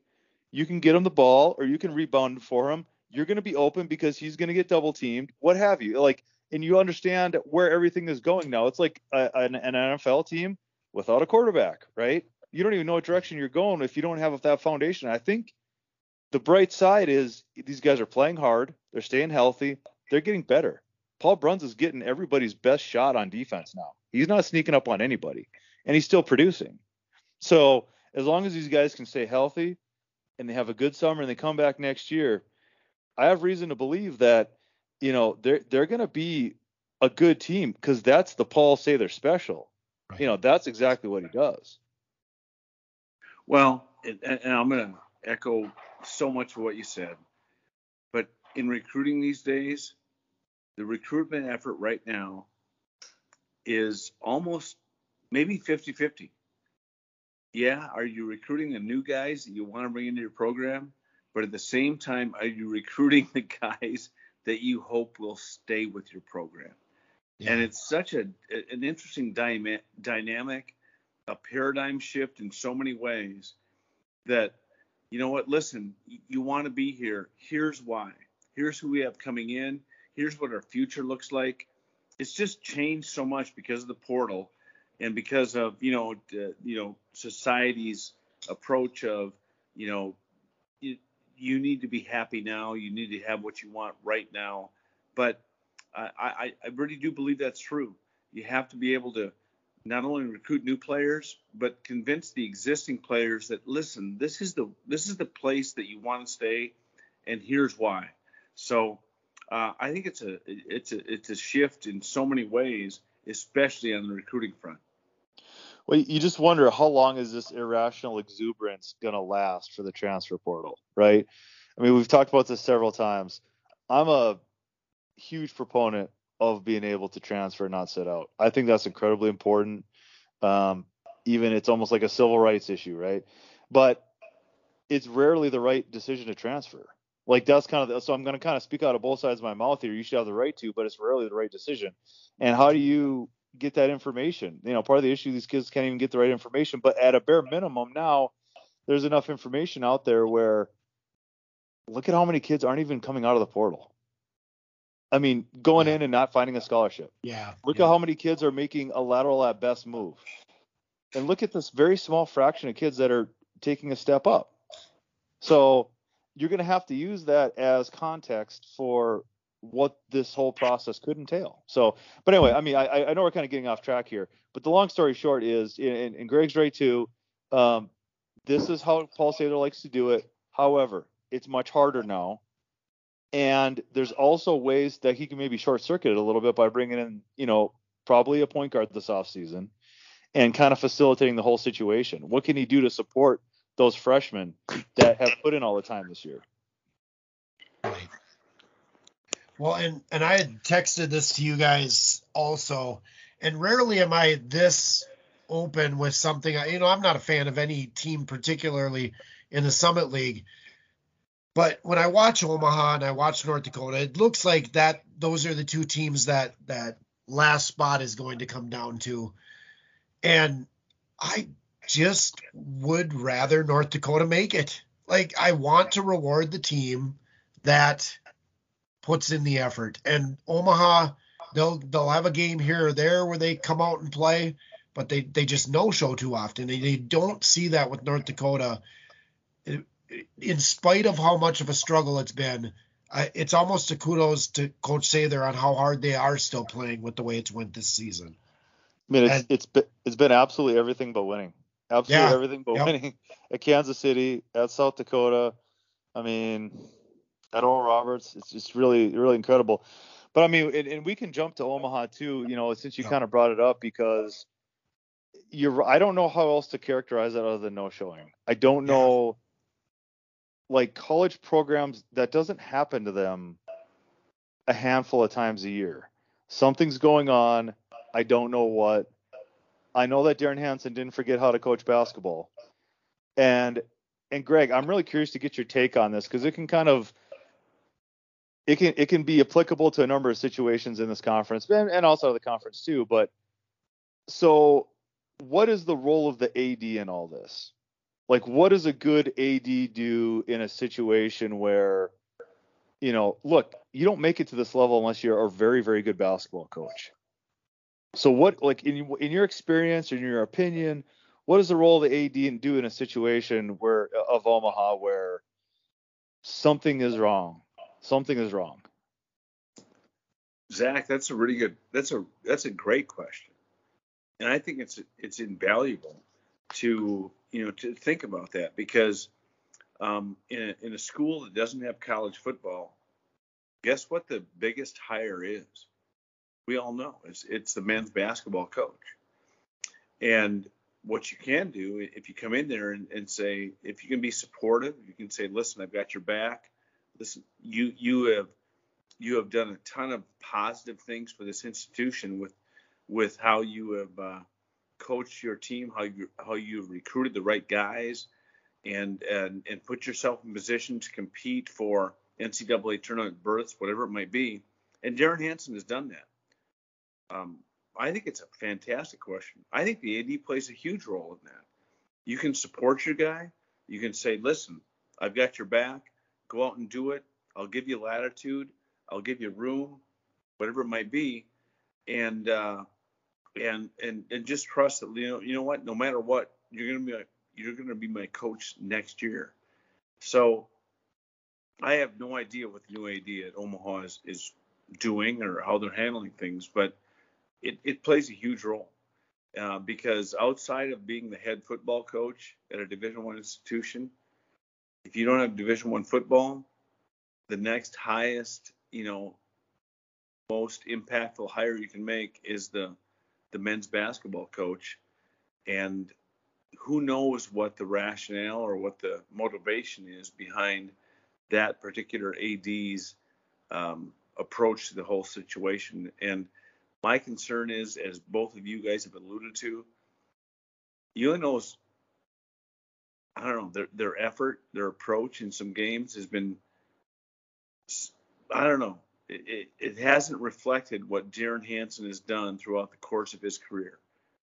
You can get him the ball, or you can rebound for him. You're going to be open because he's going to get double teamed, what have you. Like, and you understand where everything is going now. It's like a, an, an, NFL team without a quarterback, right? You don't even know what direction you're going if you don't have that foundation. I think the bright side is these guys are playing hard, they're staying healthy, they're getting better. Paul Bruns is getting everybody's best shot on defense now. He's not sneaking up on anybody, and he's still producing. So as long as these guys can stay healthy and they have a good summer and they come back next year, I have reason to believe that you know they're they're going to be a good team because that's the Paul Sather special. Right. You know that's exactly what he does. Well, and, and I'm going to echo so much of what you said, but in recruiting these days, the recruitment effort right now is almost maybe 50-50. Yeah, are you recruiting the new guys that you want to bring into your program? But at the same time, are you recruiting the guys that you hope will stay with your program. Yeah. And it's such a an interesting dyma- dynamic, a paradigm shift in so many ways that you know what? Listen, you want to be here. Here's why. Here's who we have coming in. Here's what our future looks like. It's just changed so much because of the portal and because of you know uh, you know society's approach of you know you, need to be happy now. You need to have what you want right now. But I, I, I really do believe that's true. You have to be able to not only recruit new players, but convince the existing players that listen, this is the this is the place that you want to stay, and here's why. So uh, I think it's a it's a it's a shift in so many ways, especially on the recruiting front. Well, you just wonder how long is this irrational exuberance going to last for the transfer portal, right? I mean, we've talked about this several times. I'm a huge proponent of being able to transfer not sit out. I think that's incredibly important. Um, even it's almost like a civil rights issue, right? But it's rarely the right decision to transfer. Like that's kind of the, so I'm going to kind of speak out of both sides of my mouth here. You should have the right to, but it's rarely the right decision. And how do you get that information? You know, part of the issue these kids can't even get the right information. But at a bare minimum, now there's enough information out there where look at how many kids aren't even coming out of the portal. I mean, going yeah. in and not finding a scholarship. Yeah. Look yeah. at how many kids are making a lateral at best move. And look at this very small fraction of kids that are taking a step up. So you're going to have to use that as context for what this whole process could entail. So, but anyway, I mean, I, I know we're kind of getting off track here, but the long story short is, and Greg's right too. Um, this is how Paul Sather likes to do it. However, it's much harder now and there's also ways that he can maybe short circuit it a little bit by bringing in, you know, probably a point guard this offseason and kind of facilitating the whole situation. What can he do to support those freshmen that have put in all the time this year? Right. Well, and and I had texted this to you guys also, and rarely am I this open with something. You know, I'm not a fan of any team, particularly in the Summit League. But when I watch Omaha and I watch North Dakota, it looks like that those are the two teams that that last spot is going to come down to. And I just would rather North Dakota make it. Like I want to reward the team that puts in the effort. And Omaha, they'll they'll have a game here or there where they come out and play, but they they just no show too often. They, they don't see that with North Dakota. It, in spite of how much of a struggle it's been, I, it's almost a kudos to Coach Sather on how hard they are still playing with the way it's went this season. I mean, it's and, it's been it's been absolutely everything but winning. Absolutely yeah, everything but yep. winning at Kansas City, at South Dakota. I mean, Oral Roberts, it's just really really incredible. But I mean, and, and we can jump to Omaha too. You know, since you yep. kind of brought it up because you're. I don't know how else to characterize that other than no showing. I don't know like college programs that doesn't happen to them a handful of times a year. Something's going on. I don't know what. I know that Derrin Hansen didn't forget how to coach basketball. And and Greg, I'm really curious to get your take on this because it can kind of it can it can be applicable to a number of situations in this conference and, and also the conference too. But so what is the role of the AD in all this? like what does a good AD do in a situation where you know, look, you don't make it to this level unless you're a very very good basketball coach. So what like in in your experience in your opinion, what is the role of the AD do in a situation where of Omaha where something is wrong? Something is wrong. Zach, that's a really good. That's a that's a great question, and I think it's it's invaluable to you know to think about that because um, in a, in a school that doesn't have college football, guess what the biggest hire is? We all know it's it's the men's basketball coach. And what you can do if you come in there and, and say if you can be supportive, you can say, listen, I've got your back. You you have you have done a ton of positive things for this institution with with how you have uh, coached your team, how you how you've recruited the right guys, and and and put yourself in position to compete for NCAA tournament berths, whatever it might be. And Derrin Hansen has done that. Um, I think it's a fantastic question. I think the AD plays a huge role in that. You can support your guy. You can say, listen, I've got your back. Go out and do it. I'll give you latitude. I'll give you room, whatever it might be, and uh, and and and just trust that you know you know what. No matter what, you're gonna be you're gonna be my coach next year. So I have no idea what the new AD at Omaha is, is doing or how they're handling things, but it, it plays a huge role uh, because outside of being the head football coach at a Division One institution, if you don't have Division One football, the next highest, you know, most impactful hire you can make is the the men's basketball coach, and who knows what the rationale or what the motivation is behind that particular AD's um, approach to the whole situation. And my concern is, as both of you guys have alluded to, you UNO's, I don't know, their, their effort, their approach in some games has been, I don't know, it, it, it hasn't reflected what Derrin Hansen has done throughout the course of his career.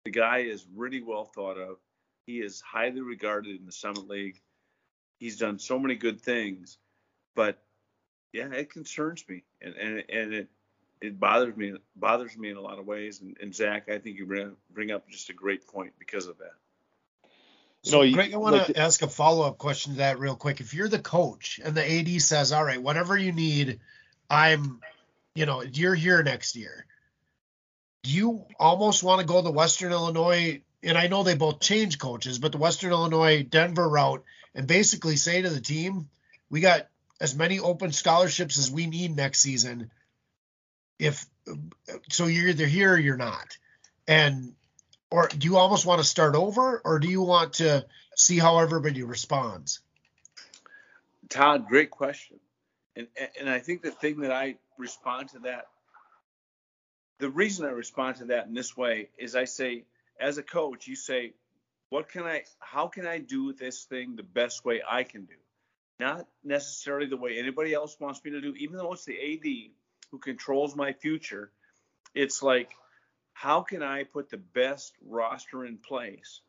The guy is really well thought of. He is highly regarded in the Summit League. He's done so many good things, but yeah, it concerns me, and and, and it it bothers me bothers me in a lot of ways. And, and Zach, I think you bring bring up just a great point because of that. So, Greg, I want to ask a follow up question to that real quick. If you're the coach and the AD says, "All right, whatever you need, I'm, you know, you're here next year," do you almost want to go the Western Illinois? And I know they both change coaches, but the Western Illinois Denver route and basically say to the team, "We got as many open scholarships as we need next season. If so, you're either here or you're not. And or do you almost want to start over, or do you want to see how everybody responds? Todd, great question. And and I think the thing that I respond to that, the reason I respond to that in this way is I say, as a coach, you say, what can I, how can I do this thing the best way I can do? not necessarily the way anybody else wants me to do, even though it's the AD who controls my future. It's like, how can I put the best roster in place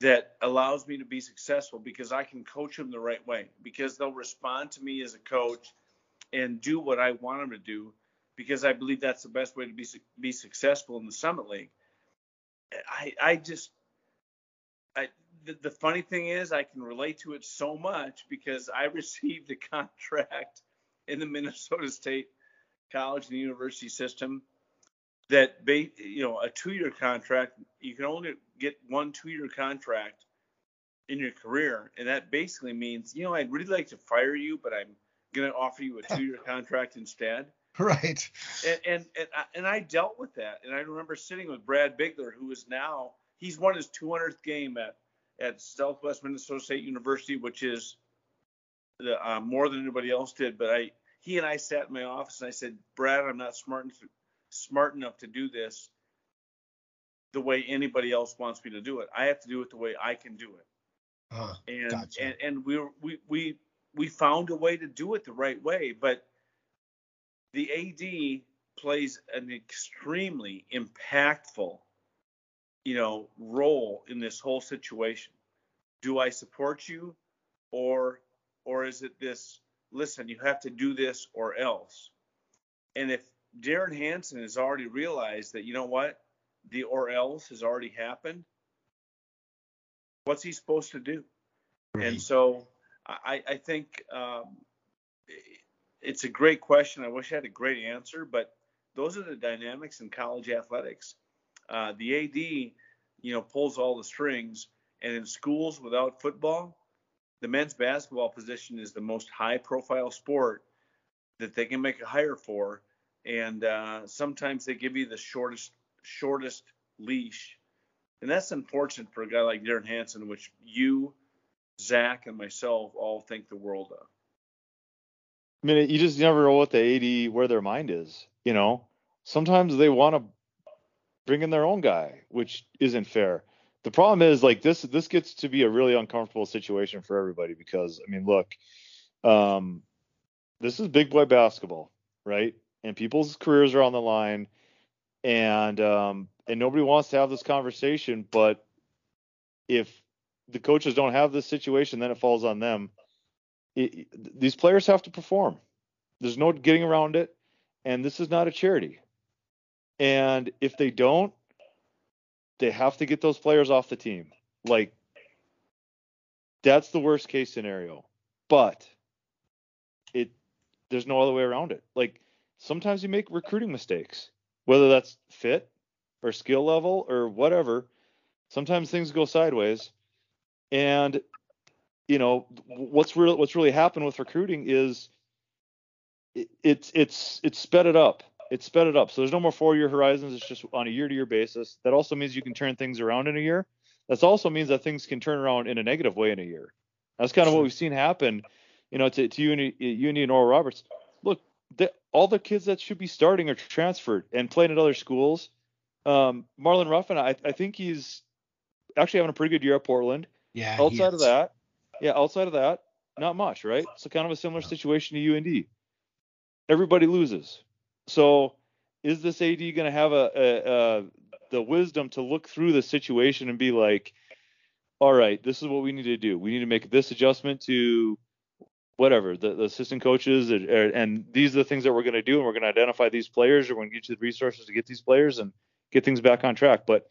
that allows me to be successful because I can coach them the right way, because they'll respond to me as a coach and do what I want them to do because I believe that's the best way to be be successful in the Summit League. I I just I the, the funny thing is, I can relate to it so much because I received a contract in the Minnesota State College and University system that, you know, a two-year contract. You can only get one two-year contract in your career, and that basically means, you know, I'd really like to fire you, but I'm going to offer you a two-year contract instead. Right. And, and and and I dealt with that, and I remember sitting with Brad Bigler, who is now he's won his 200th game at at Southwest Minnesota State University, which is the, uh, more than anybody else did. But I, he and I sat in my office and I said, Brad, I'm not smart enough, smart enough to do this the way anybody else wants me to do it. I have to do it the way I can do it. Uh, and, gotcha. and and we we we we found a way to do it the right way, but the AD plays an extremely impactful you know, role in this whole situation? Do I support you or or is it this listen, you have to do this or else? And if Derrin Hansen has already realized that, you know what, the or else has already happened, what's he supposed to do? Right. And so I, I think um, it's a great question. I wish I had a great answer, but those are the dynamics in college athletics. Uh, the AD, you know, pulls all the strings. And in schools without football, the men's basketball position is the most high-profile sport that they can make a hire for, and uh, sometimes they give you the shortest shortest leash, and that's unfortunate for a guy like Derrin Hansen, which you, Zach, and myself all think the world of. I mean, you just never know what the AD where their mind is. You know, sometimes they want to bring in their own guy, which isn't fair. The problem is like this this gets to be a really uncomfortable situation for everybody because I mean, look, um, this is big boy basketball, right? And people's careers are on the line, and um, and nobody wants to have this conversation. But if the coaches don't have this situation, then it falls on them. it, these players have to perform. There's no getting around it, and this is not a charity. And if they don't, they have to get those players off the team. Like that's the worst case scenario. But it there's no other way around it. Like sometimes you make recruiting mistakes, whether that's fit or skill level or whatever. Sometimes things go sideways, and you know what's real what's really happened with recruiting is it, it's it's it's sped it up. It's sped it up. So there's no more four year horizons. It's just on a year to year basis. That also means you can turn things around in a year. That also means that things can turn around in a negative way in a year. That's kind of what we've seen happen you know, to, to Uni, Uni and Oral Roberts. Look, all the kids that should be starting are transferred and playing at other schools. Um, Marlon Ruffin, I, I think he's actually having a pretty good year at Portland. Yeah. Outside of that, yeah, outside of that, not much, right? So kind of a similar situation to UND. Everybody loses. So is this AD going to have a, a, a the wisdom to look through the situation and be like, all right, this is what we need to do. We need to make this adjustment to whatever the, the assistant coaches and, and these are the things that we're going to do and we're going to identify these players and we're going to get you the resources to get these players and get things back on track but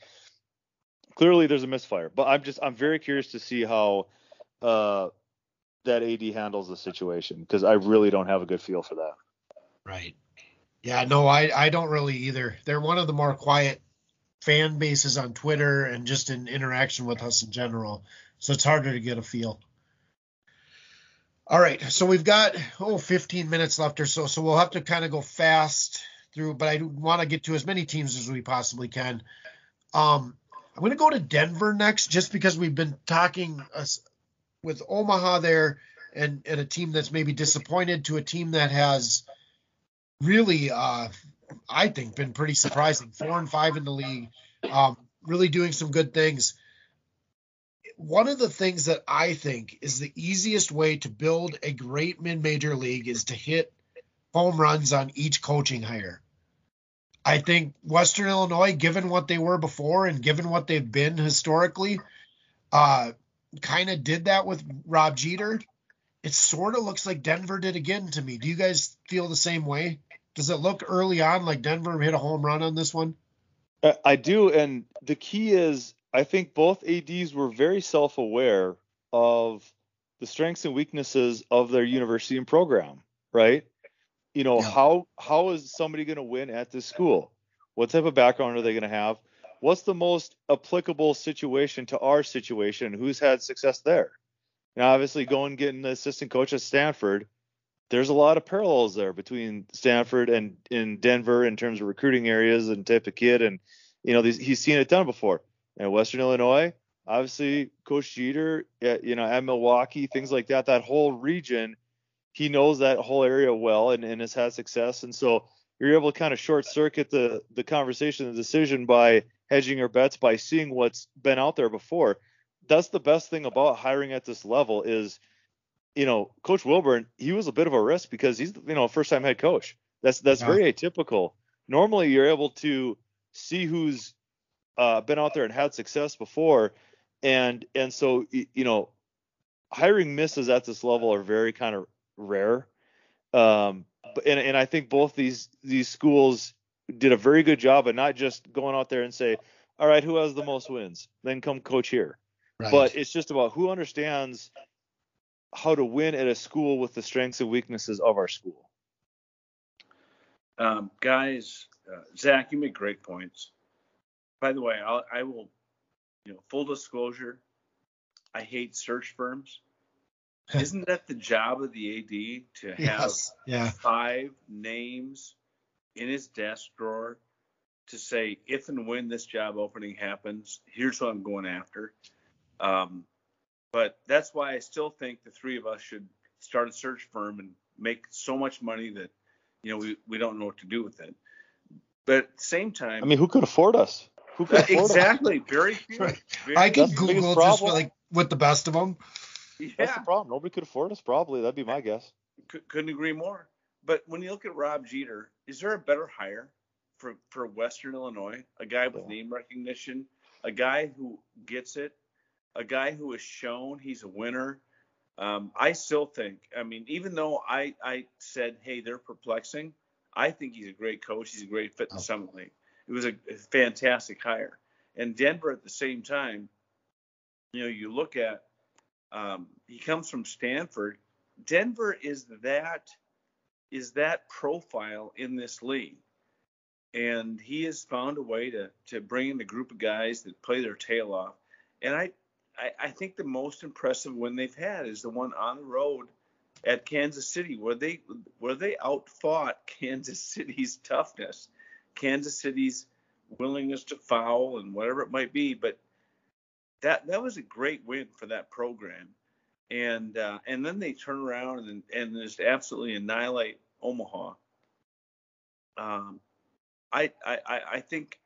clearly there's a misfire but i'm just i'm very curious to see how uh, that ad handles the situation because i really don't have a good feel for that. Right. Yeah no i i don't really either. They're one of the more quiet fan bases on twitter and just in interaction with us in general so it's harder to get a feel all right, so we've got oh 15 minutes left or so, so we'll have to kind of go fast through, but I want to get to as many teams as we possibly can. Um, I'm going to go to Denver next, just because we've been talking uh, with Omaha there, and and a team that's maybe disappointed to a team that has really, uh, I think, been pretty surprising. Four and five in the league, um, really doing some good things one of the things that I think is the easiest way to build a great mid major league is to hit home runs on each coaching hire. I think Western Illinois, given what they were before and given what they've been historically, uh, kind of did that with Rob Jeter. It sort of looks like Denver did again to me. Do you guys feel the same way? Does it look early on like Denver hit a home run on this one? I do, and the key is I think both ADs were very self aware of the strengths and weaknesses of their university and program, right? You know, yeah. how how is somebody going to win at this school? What type of background are they going to have? What's the most applicable situation to our situation? Who's had success there? Now, obviously, going getting the assistant coach at Stanford, there's a lot of parallels there between Stanford and in Denver in terms of recruiting areas and type of kid, and you know, he's seen it done before and Western Illinois, obviously Coach Jeter, at, you know, at Milwaukee, things like that, that whole region, he knows that whole area well and, and has had success. And so you're able to kind of short circuit the the conversation, the decision by hedging your bets by seeing what's been out there before. That's the best thing about hiring at this level is, you know, Coach Wulbrun, he was a bit of a risk because he's you know first time head coach. That's that's yeah. very atypical. Normally you're able to see who's uh, been out there and had success before, and and so you know, hiring misses at this level are very kind of rare. Um, and and I think both these these schools did a very good job of not just going out there and say, all right, who has the most wins? Then come coach here. Right. But it's just about who understands how to win at a school with the strengths and weaknesses of our school. Um, guys, uh, Zach, you make great points by the way, I'll, I will, you know, full disclosure, I hate search firms. Isn't that the job of the AD to have yes, yeah. five names in his desk drawer to say, if and when this job opening happens, here's what I'm going after. Um, but that's why I still think the three of us should start a search firm and make so much money that, you know, we, we don't know what to do with it. But at the same time, I mean, who could afford us? Who can exactly? Very few. Very I could Google just like with the best of them. Yeah. That's the problem. Nobody could afford us. Probably that'd be my guess. C- couldn't agree more. But when you look at Rob Jeter, is there a better hire for for Western Illinois? A guy with yeah. name recognition, a guy who gets it, a guy who has shown he's a winner, Um, I still think, I mean, even though I, I said, hey, they're perplexing, I think he's a great coach. He's a great fit in the oh. Summit League. It was a, fantastic hire. And Denver at the same time, you know, you look at, um, he comes from Stanford. Denver is that is that profile in this league, and he has found a way to to bring in a group of guys that play their tail off. And I I, I think the most impressive win they've had is the one on the road at Kansas City, where they where they outfought Kansas City's toughness, Kansas City's willingness to foul and whatever it might be. But that that was a great win for that program, and uh, and then they turn around and and just absolutely annihilate Omaha. Um, I, I I think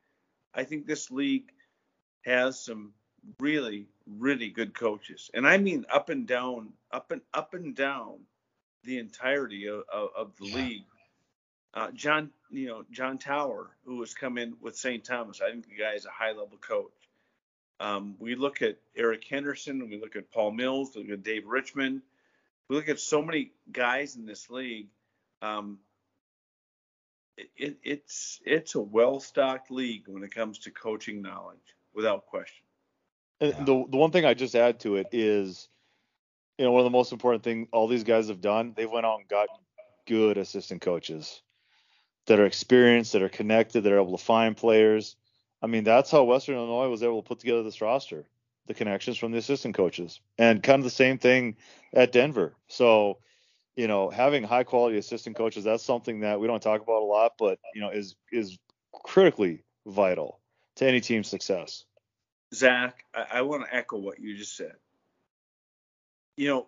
I think this league has some really, really good coaches, and I mean up and down, up and up and down the entirety of, of, of the yeah. league. Uh, John, you know, John Tauer, who has come in with St. Thomas, I think the guy is a high level coach. Um, we look at Eric Henderson, we look at Paul Mills, we look at Dave Richman, We look at so many guys in this league. Um, it, it's it's a well stocked league when it comes to coaching knowledge, without question. And the the one thing I just add to it is, you know, one of the most important things all these guys have done, they went out and got good assistant coaches that are experienced, that are connected, that are able to find players. I mean, that's how Western Illinois was able to put together this roster, the connections from the assistant coaches, and kind of the same thing at Denver. So, you know, having high quality assistant coaches, that's something that we don't talk about a lot, but you know, is is critically vital to any team's success. Zach, I, I want to echo what you just said. You know,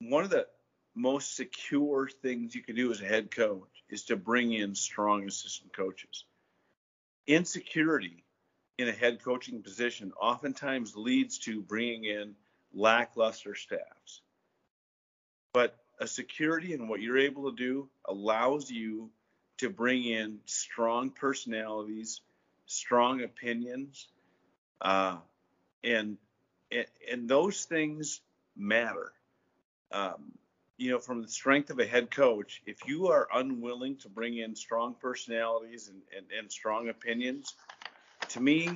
one of the most secure things you can do as a head coach is to bring in strong assistant coaches. Insecurity in a head coaching position oftentimes leads to bringing in lackluster staffs. But a security in what you're able to do allows you to bring in strong personalities, strong opinions, uh, and, and those things matter. Um, you know, from the strength of a head coach, if you are unwilling to bring in strong personalities and, and, and strong opinions, to me,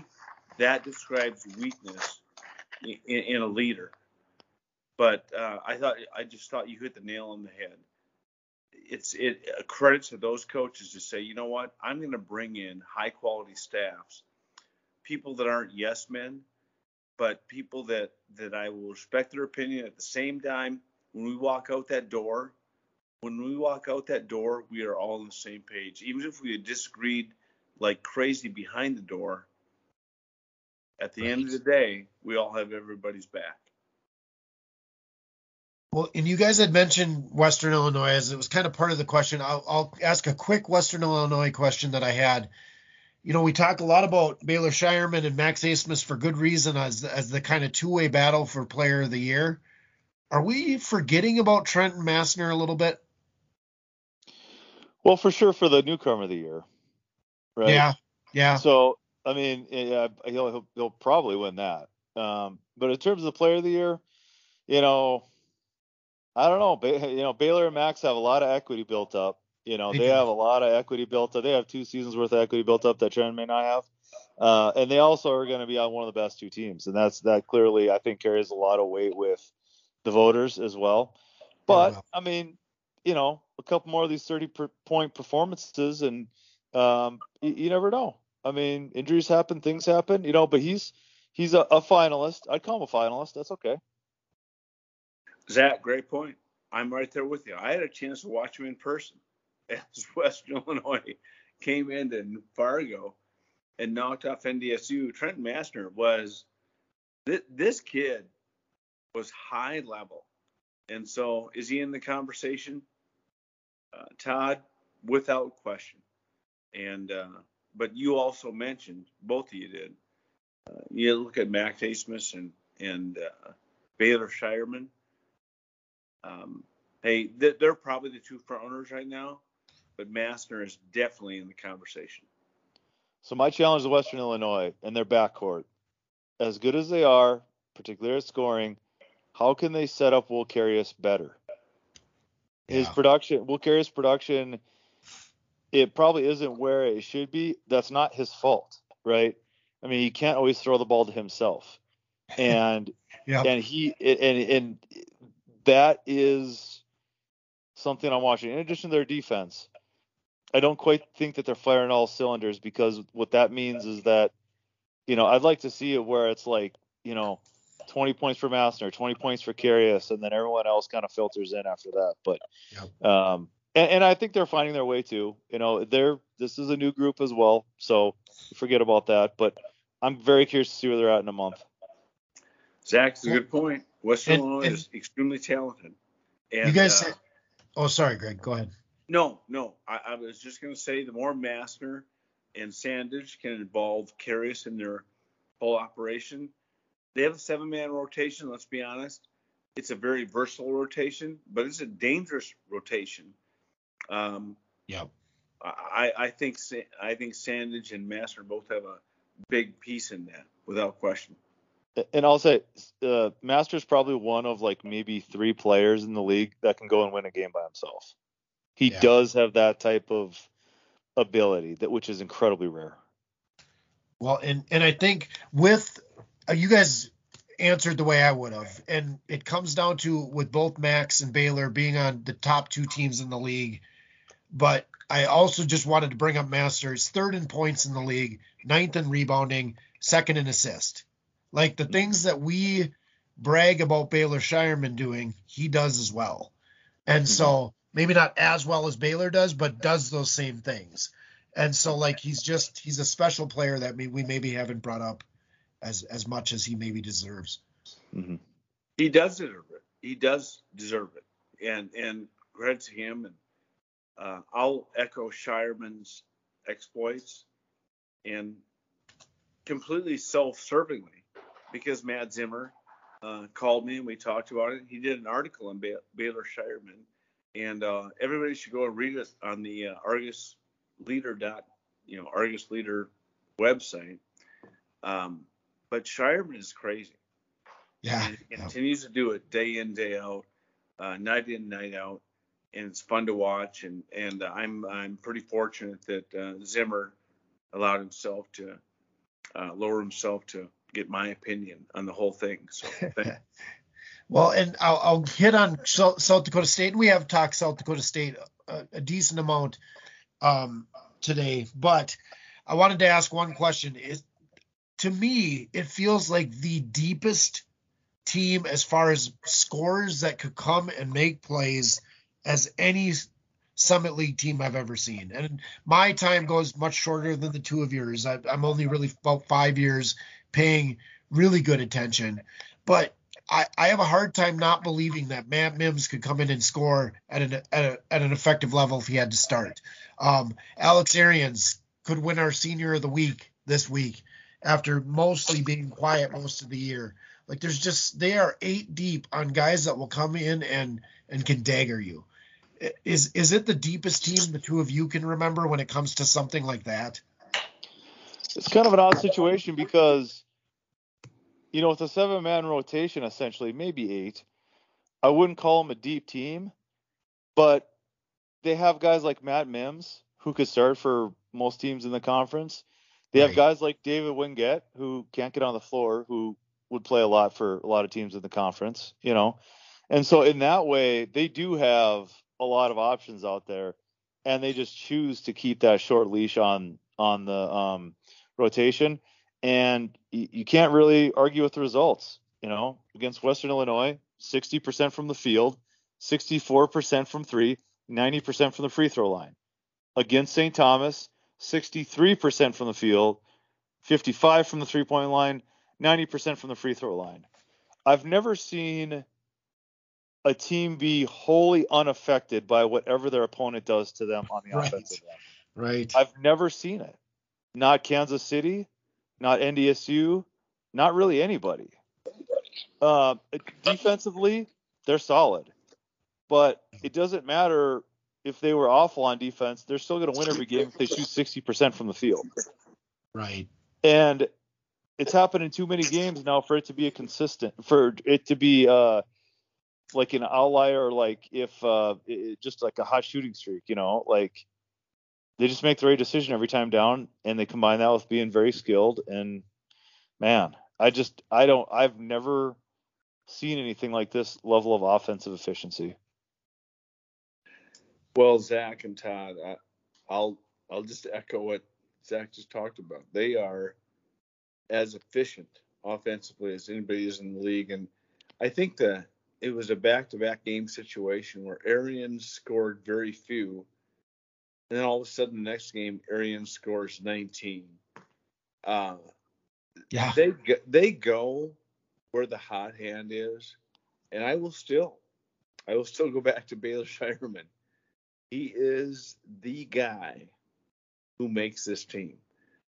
that describes weakness in, in a leader. But uh, I thought I just thought you hit the nail on the head. It's it a credit to those coaches to say, you know what, I'm going to bring in high quality staffs people that aren't yes men, but people that that I will respect their opinion at the same time. When we walk out that door, when we walk out that door, we are all on the same page. Even if we had disagreed like crazy behind the door, at the right. end of the day, we all have everybody's back. Well, and you guys had mentioned Western Illinois as it was kind of part of the question. I'll, I'll ask a quick Western Illinois question that I had you know, we talk a lot about Baylor Scheierman and Max Abmas for good reason as as the kind of two way battle for Player of the Year. Are we forgetting about Trenton Massner a little bit? Well, for sure for the newcomer of the year, right? Yeah, yeah. So I mean, yeah, he'll he'll, he'll probably win that. Um, but in terms of the Player of the Year, you know, I don't know. You know, Baylor and Max have a lot of equity built up. You know, they have a lot of equity built up. They have two seasons worth of equity built up that Trent may not have. Uh, and they also are going to be on one of the best two teams, and that's that clearly I think carries a lot of weight with the voters as well. But I mean, you know, a couple more of these 30 per point performances, and um, you, you, never know. I mean, injuries happen, things happen, you know. But he's he's a, a finalist. I'd call him a finalist. That's okay. Zach, great point. I'm right there with you. I had a chance to watch him in person as Western Illinois came into Fargo and knocked off NDSU, Trent Massner was th- this kid was high level. And so is he in the conversation? Uh, Todd, without question. And uh, but you also mentioned, both of you did. Uh, you look at Max Abmas and and uh, Baylor Scheierman. Um, hey, they're probably the two front runners right now but Massner is definitely in the conversation. So my challenge to Western Illinois and their backcourt, as good as they are, particularly at scoring, how can they set up Will Carius better? His Yeah. production, Will Carius production, it probably isn't where it should be. That's not his fault, right? I mean, he can't always throw the ball to himself, and Yeah. and he and and that is something I'm watching. In addition to their defense, I don't quite think that they're firing all cylinders because what that means is that you know I'd like to see it where it's like you know 20 points for Massner, 20 points for Carius, and then everyone else kind of filters in after that. But um, and, and I think they're finding their way too. You know, they're this is a new group as well, so forget about that. But I'm very curious to see where they're at in a month. Zach, it's a good point. Western And- Illinois and- is extremely talented. And, you guys uh, said, oh, sorry, Greg. Go ahead. No, no. I, I was just going to say the more Massner and Sandage can involve Carius in their whole operation. They have a seven man rotation, let's be honest. It's a very versatile rotation, but it's a dangerous rotation. Um, Yep. I, I think I think Sandage and Massner both have a big piece in that, without question. And I'll say, uh, Massner's probably one of like maybe three players in the league that can go and win a game by himself. He Yeah. does have that type of ability, that which is incredibly rare. Well, and and I think with Uh, you guys answered the way I would have, and it comes down to with both Max and Baylor being on the top two teams in the league. But I also just wanted to bring up Massner's, third in points in the league, ninth in rebounding, second in assist. Like the things that we brag about Baylor Scheierman doing, he does as well. And so mm-hmm. maybe not as well as Baylor does, but does those same things. And so like he's just he's a special player that we, we maybe haven't brought up as as much as he maybe deserves. hmm He does deserve it. He does deserve it, and and credit to him. And uh, I'll echo Scheierman's exploits, and completely self-servingly, because Matt Zimmer uh, called me and we talked about it. He did an article on ba- Baylor Scheierman, and uh, everybody should go and read it on the uh, Argus Leader dot you know Argus Leader website. Um, but Scheierman is crazy. Yeah. And he continues to do it day in, day out, uh, night in, night out, and it's fun to watch. And and uh, I'm I'm pretty fortunate that uh, Zimmer allowed himself to uh, lower himself to get my opinion on the whole thing. So Well, and I'll, I'll hit on South South Dakota State, we have talked South Dakota State a, a decent amount um, today, but I wanted to ask one question. Is to me, it feels like the deepest team as far as scores that could come and make plays as any Summit League team I've ever seen. And my time goes much shorter than the two of yours. I, I'm only really about five years paying really good attention, but I, I have a hard time not believing that Matt Mims could come in and score at an at, a, at an effective level if he had to start. Um, Alex Arians could win our Senior of the Week this week after mostly being quiet most of the year. Like there's just they are eight deep on guys that will come in and and can dagger you. Is is it the deepest team the two of you can remember when it comes to something like that? It's kind of an odd situation because, you know, with a seven man rotation, essentially, maybe eight, I wouldn't call them a deep team, but they have guys like Matt Mims who could start for most teams in the conference. They have Right. guys like David Wingett who can't get on the floor, who would play a lot for a lot of teams in the conference, you know. And so in that way, they do have a lot of options out there, and they just choose to keep that short leash on on the um, rotation. And you, you can't really argue with the results. You know, against Western Illinois, 60% from the field, 64% from three, 90% from the free throw line. Against St. Thomas, 63% from the field, 55 from the three point line, 90% from the free throw line. I've never seen a team be wholly unaffected by whatever their opponent does to them on the Right. offensive end. Right. I've never seen it. Not Kansas City, not NDSU, not really anybody. Uh, defensively, they're solid, but it doesn't matter if they were awful on defense. They're still going to win every game if they shoot 60% from the field. Right. And it's happened in too many games now for it to be a consistent, for it to be uh, like an outlier, like if uh, it, just like a hot shooting streak, you know, like they just make the right decision every time down, and they combine that with being very skilled. And man, I just I don't I've never seen anything like this level of offensive efficiency. Well, Zach and Todd, I, I'll I'll just echo what Zach just talked about. They are as efficient offensively as anybody is in the league, and I think that it was a back-to-back game situation where Arian scored very few, and then all of a sudden the next game Arian scores 19. Uh, yeah, they they go where the hot hand is, and I will still, I will still go back to Baylor Scheierman. He is the guy who makes this team.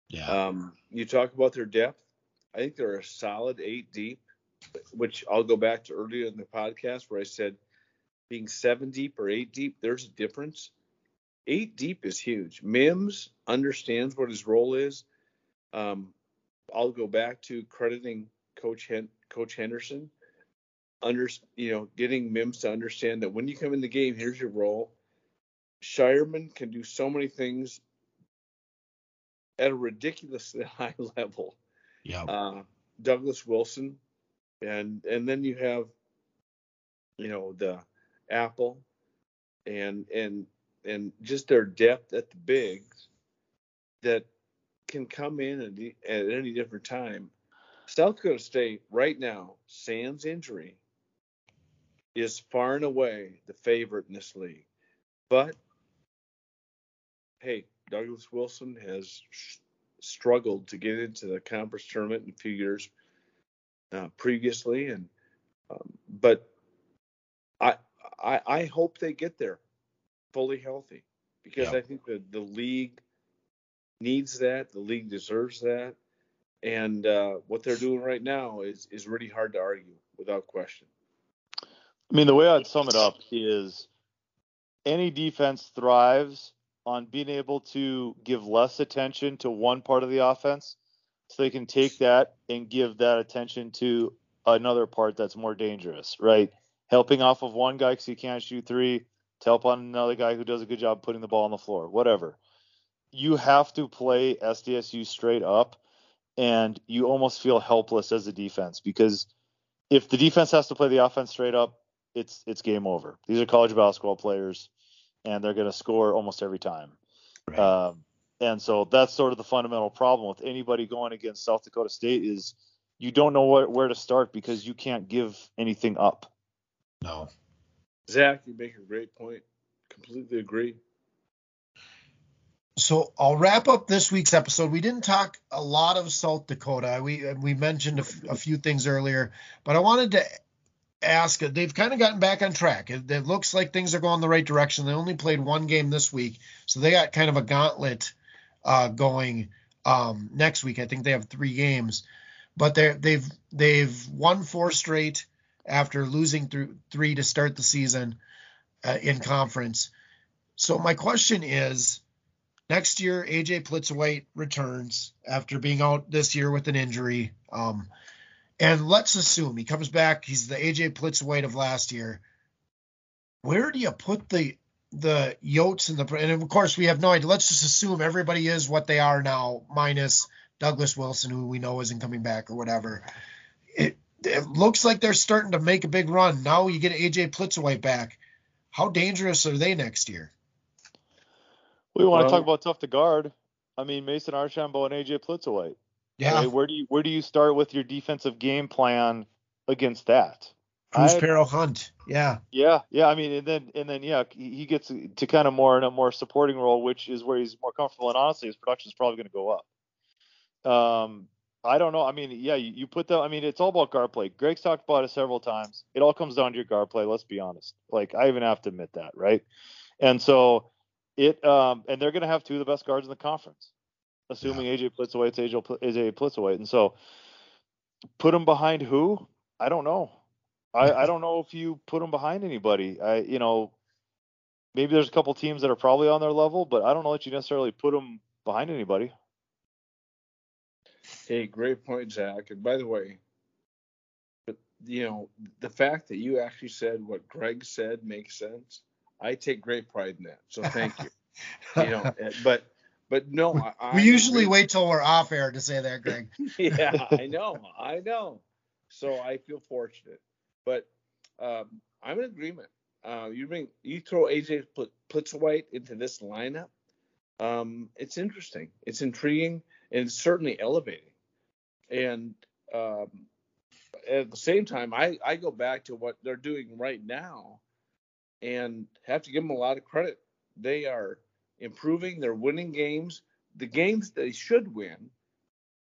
Yeah. Um, you talk about their depth. I think they're a solid eight deep, which I'll go back to earlier in the podcast where I said being seven deep or eight deep, there's a difference. Eight deep is huge. Mims understands what his role is. Um, I'll go back to crediting Coach Hen- Coach Henderson, under you know, getting Mims to understand that when you come in the game, here's your role. Scheierman can do so many things at a ridiculously high level. Yeah. Uh, Douglas Wilson, and and then you have, you know, the Appel, and and and just their depth at the bigs that can come in at, at any different time. South Dakota State right now, sans injury, is far and away the favorite in this league. But hey, Douglas Wilson has struggled to get into the conference tournament in a few years uh, previously, and um, but I, I I hope they get there fully healthy because yeah. I think that the league needs that, the league deserves that, and uh, what they're doing right now is is really hard to argue without question. I mean, the way I'd sum it up is any defense thrives on being able to give less attention to one part of the offense so they can take that and give that attention to another part that's more dangerous, right? Helping off of one guy because he can't shoot three to help on another guy who does a good job putting the ball on the floor, whatever. You have to play SDSU straight up, and you almost feel helpless as a defense because if the defense has to play the offense straight up, it's it's game over. These are college basketball players and they're going to score almost every time. Right. Um, and so that's sort of the fundamental problem with anybody going against South Dakota State is you don't know where, where to start because you can't give anything up. No. Zach, you make a great point. Completely agree. So I'll wrap up this week's episode. We didn't talk a lot of South Dakota. We we mentioned a, f- a few things earlier, but I wanted to ask. They've kind of gotten back on track. It, it, looks like things are going the right direction. They only played one game this week, so they got kind of a gauntlet uh, going um, next week. I think they have three games, but they they've they've won four straight after losing through three to start the season uh, in conference. So my question is. Next year, AJ Plitzuweit returns after being out this year with an injury. Um, and let's assume he comes back. He's the AJ Plitzuweit of last year. Where do you put the the Yotes and the and of course we have no idea. Let's just assume everybody is what they are now, minus Douglas Wilson, who we know isn't coming back or whatever. It it looks like they're starting to make a big run. Now you get AJ Plitzuweit back. How dangerous are they next year? We want well, to talk about tough to guard. I mean Mason Archambault and AJ Plitzuweit. Yeah. Right? Where do you where do you start with your defensive game plan against that? Kruz Perrott-Hunt. Yeah. Yeah, yeah. I mean, and then and then yeah, he gets to kind of more in a more supporting role, which is where he's more comfortable. And honestly, his production is probably going to go up. Um, I don't know. I mean, yeah, you, you put that. I mean, it's all about guard play. Greg's talked about it several times. It all comes down to your guard play. Let's be honest. Like I even have to admit that, right? And so it, um, and they're going to have two of the best guards in the conference assuming yeah. AJ Plitzuweit's AJ, AJ Plitzuweit. And so put him behind who? I don't know. I, I don't know if you put him behind anybody. I, you know, maybe there's a couple teams that are probably on their level, but I don't know that you necessarily put them behind anybody. Hey, great point, Zach. And by the way, but you know, the fact that you actually said what Greg said makes sense. I take great pride in that. So thank you. you know, eh, but but no, I, we usually wait till we're off air to say that, Greg. yeah, I know, I know. So I feel fortunate, but um, I'm in agreement. Uh, you bring you throw AJ Plitzuweit into this lineup. Um, it's interesting. It's intriguing and it's certainly elevating. And um, at the same time, I, I go back to what they're doing right now and have to give them a lot of credit. They are improving, they're winning games, the games they should win,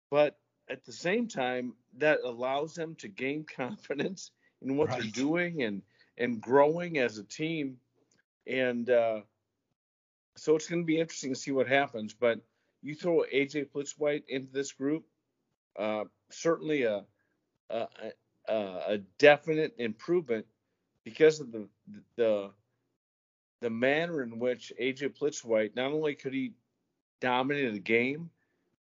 but at the same time, that allows them to gain confidence in what right. they're doing and and growing as a team. And uh, so it's going to be interesting to see what happens. But you throw AJ Plitzuweit into this group, uh, certainly a, a, a definite improvement because of the the the manner in which AJ Plitzuweit not only could he dominate a game,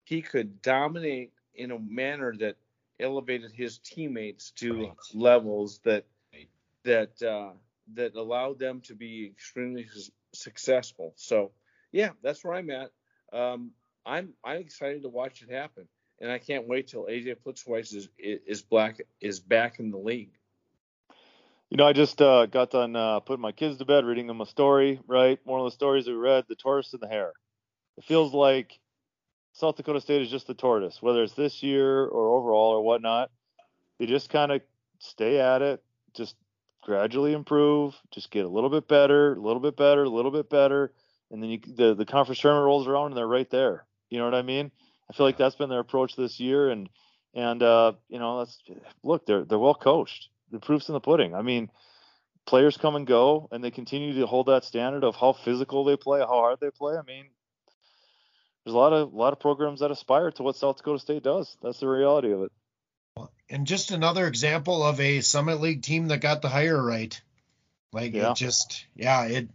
he could dominate in a manner that elevated his teammates to right. levels that that uh, that allowed them to be extremely successful. So yeah, that's where I'm at. Um, I'm I'm excited to watch it happen, and I can't wait till AJ Plitzuweit is is black is back in the league. You know, I just uh, got done uh, putting my kids to bed, reading them a story. Right, one of the stories we read, the tortoise and the hare. It feels like South Dakota State is just the tortoise, whether it's this year or overall or whatnot. They just kind of stay at it, just gradually improve, just get a little bit better, a little bit better, a little bit better, and then you, the the conference tournament rolls around and they're right there. You know what I mean? I feel like that's been their approach this year, and and uh, you know that's look they're they're well coached. The proof's in the pudding. I mean, players come and go, and they continue to hold that standard of how physical they play, how hard they play. I mean, there's a lot of a lot of programs that aspire to what South Dakota State does. That's the reality of it. And just another example of a Summit League team that got the hire right. Like yeah. it just yeah, it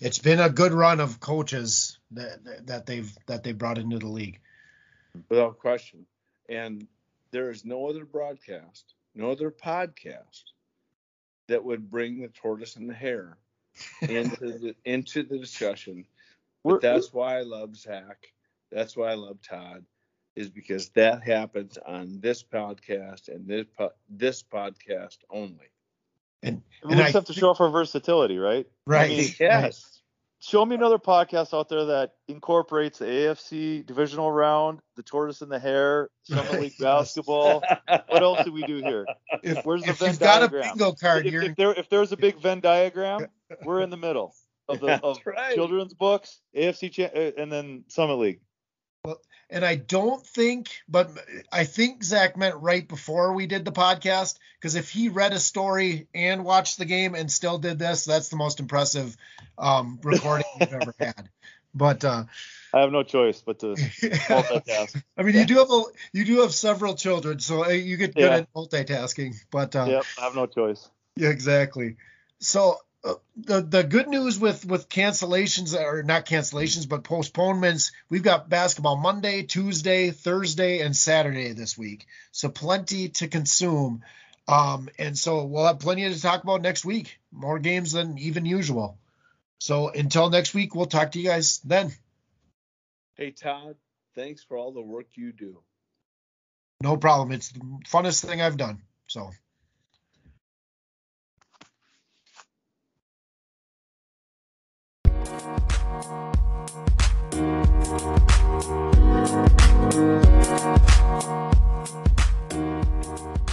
it's been a good run of coaches that that they've that they brought into the league. Without question. And there is no other broadcast, no other podcast that would bring the tortoise and the hare into the into the discussion. But that's why I love Zach. That's why I love Todd is because that happens on this podcast and this po- this podcast only. And, and we just I have to show off our versatility, right? Right. I mean, yes. Show me another podcast out there that incorporates the AFC divisional round, the tortoise and the hare, Summit League basketball. what else do we do here? If, Where's the Venn diagram? a bingo card, if, if, there, if there's a big Venn diagram, we're in the middle of the of right. children's books, AFC, uh, and then Summit League. And I don't think, but I think Zach meant right before we did the podcast because if he read a story and watched the game and still did this, that's the most impressive um, recording we've ever had. But uh, I have no choice but to multitask. I mean, you do have a, you do have several children, so uh, you get good yeah. at multitasking. But uh, yep, I have no choice. Yeah, exactly. So the the good news with with cancellations or not cancellations but postponements we've got basketball monday tuesday thursday and saturday this week. So plenty to consume. Um and so we'll have plenty to talk about next week. More games than even usual. So until next week we'll talk to you guys then. Hey todd thanks for all the work you do. No problem. It's the funnest thing i've done. So Thank you.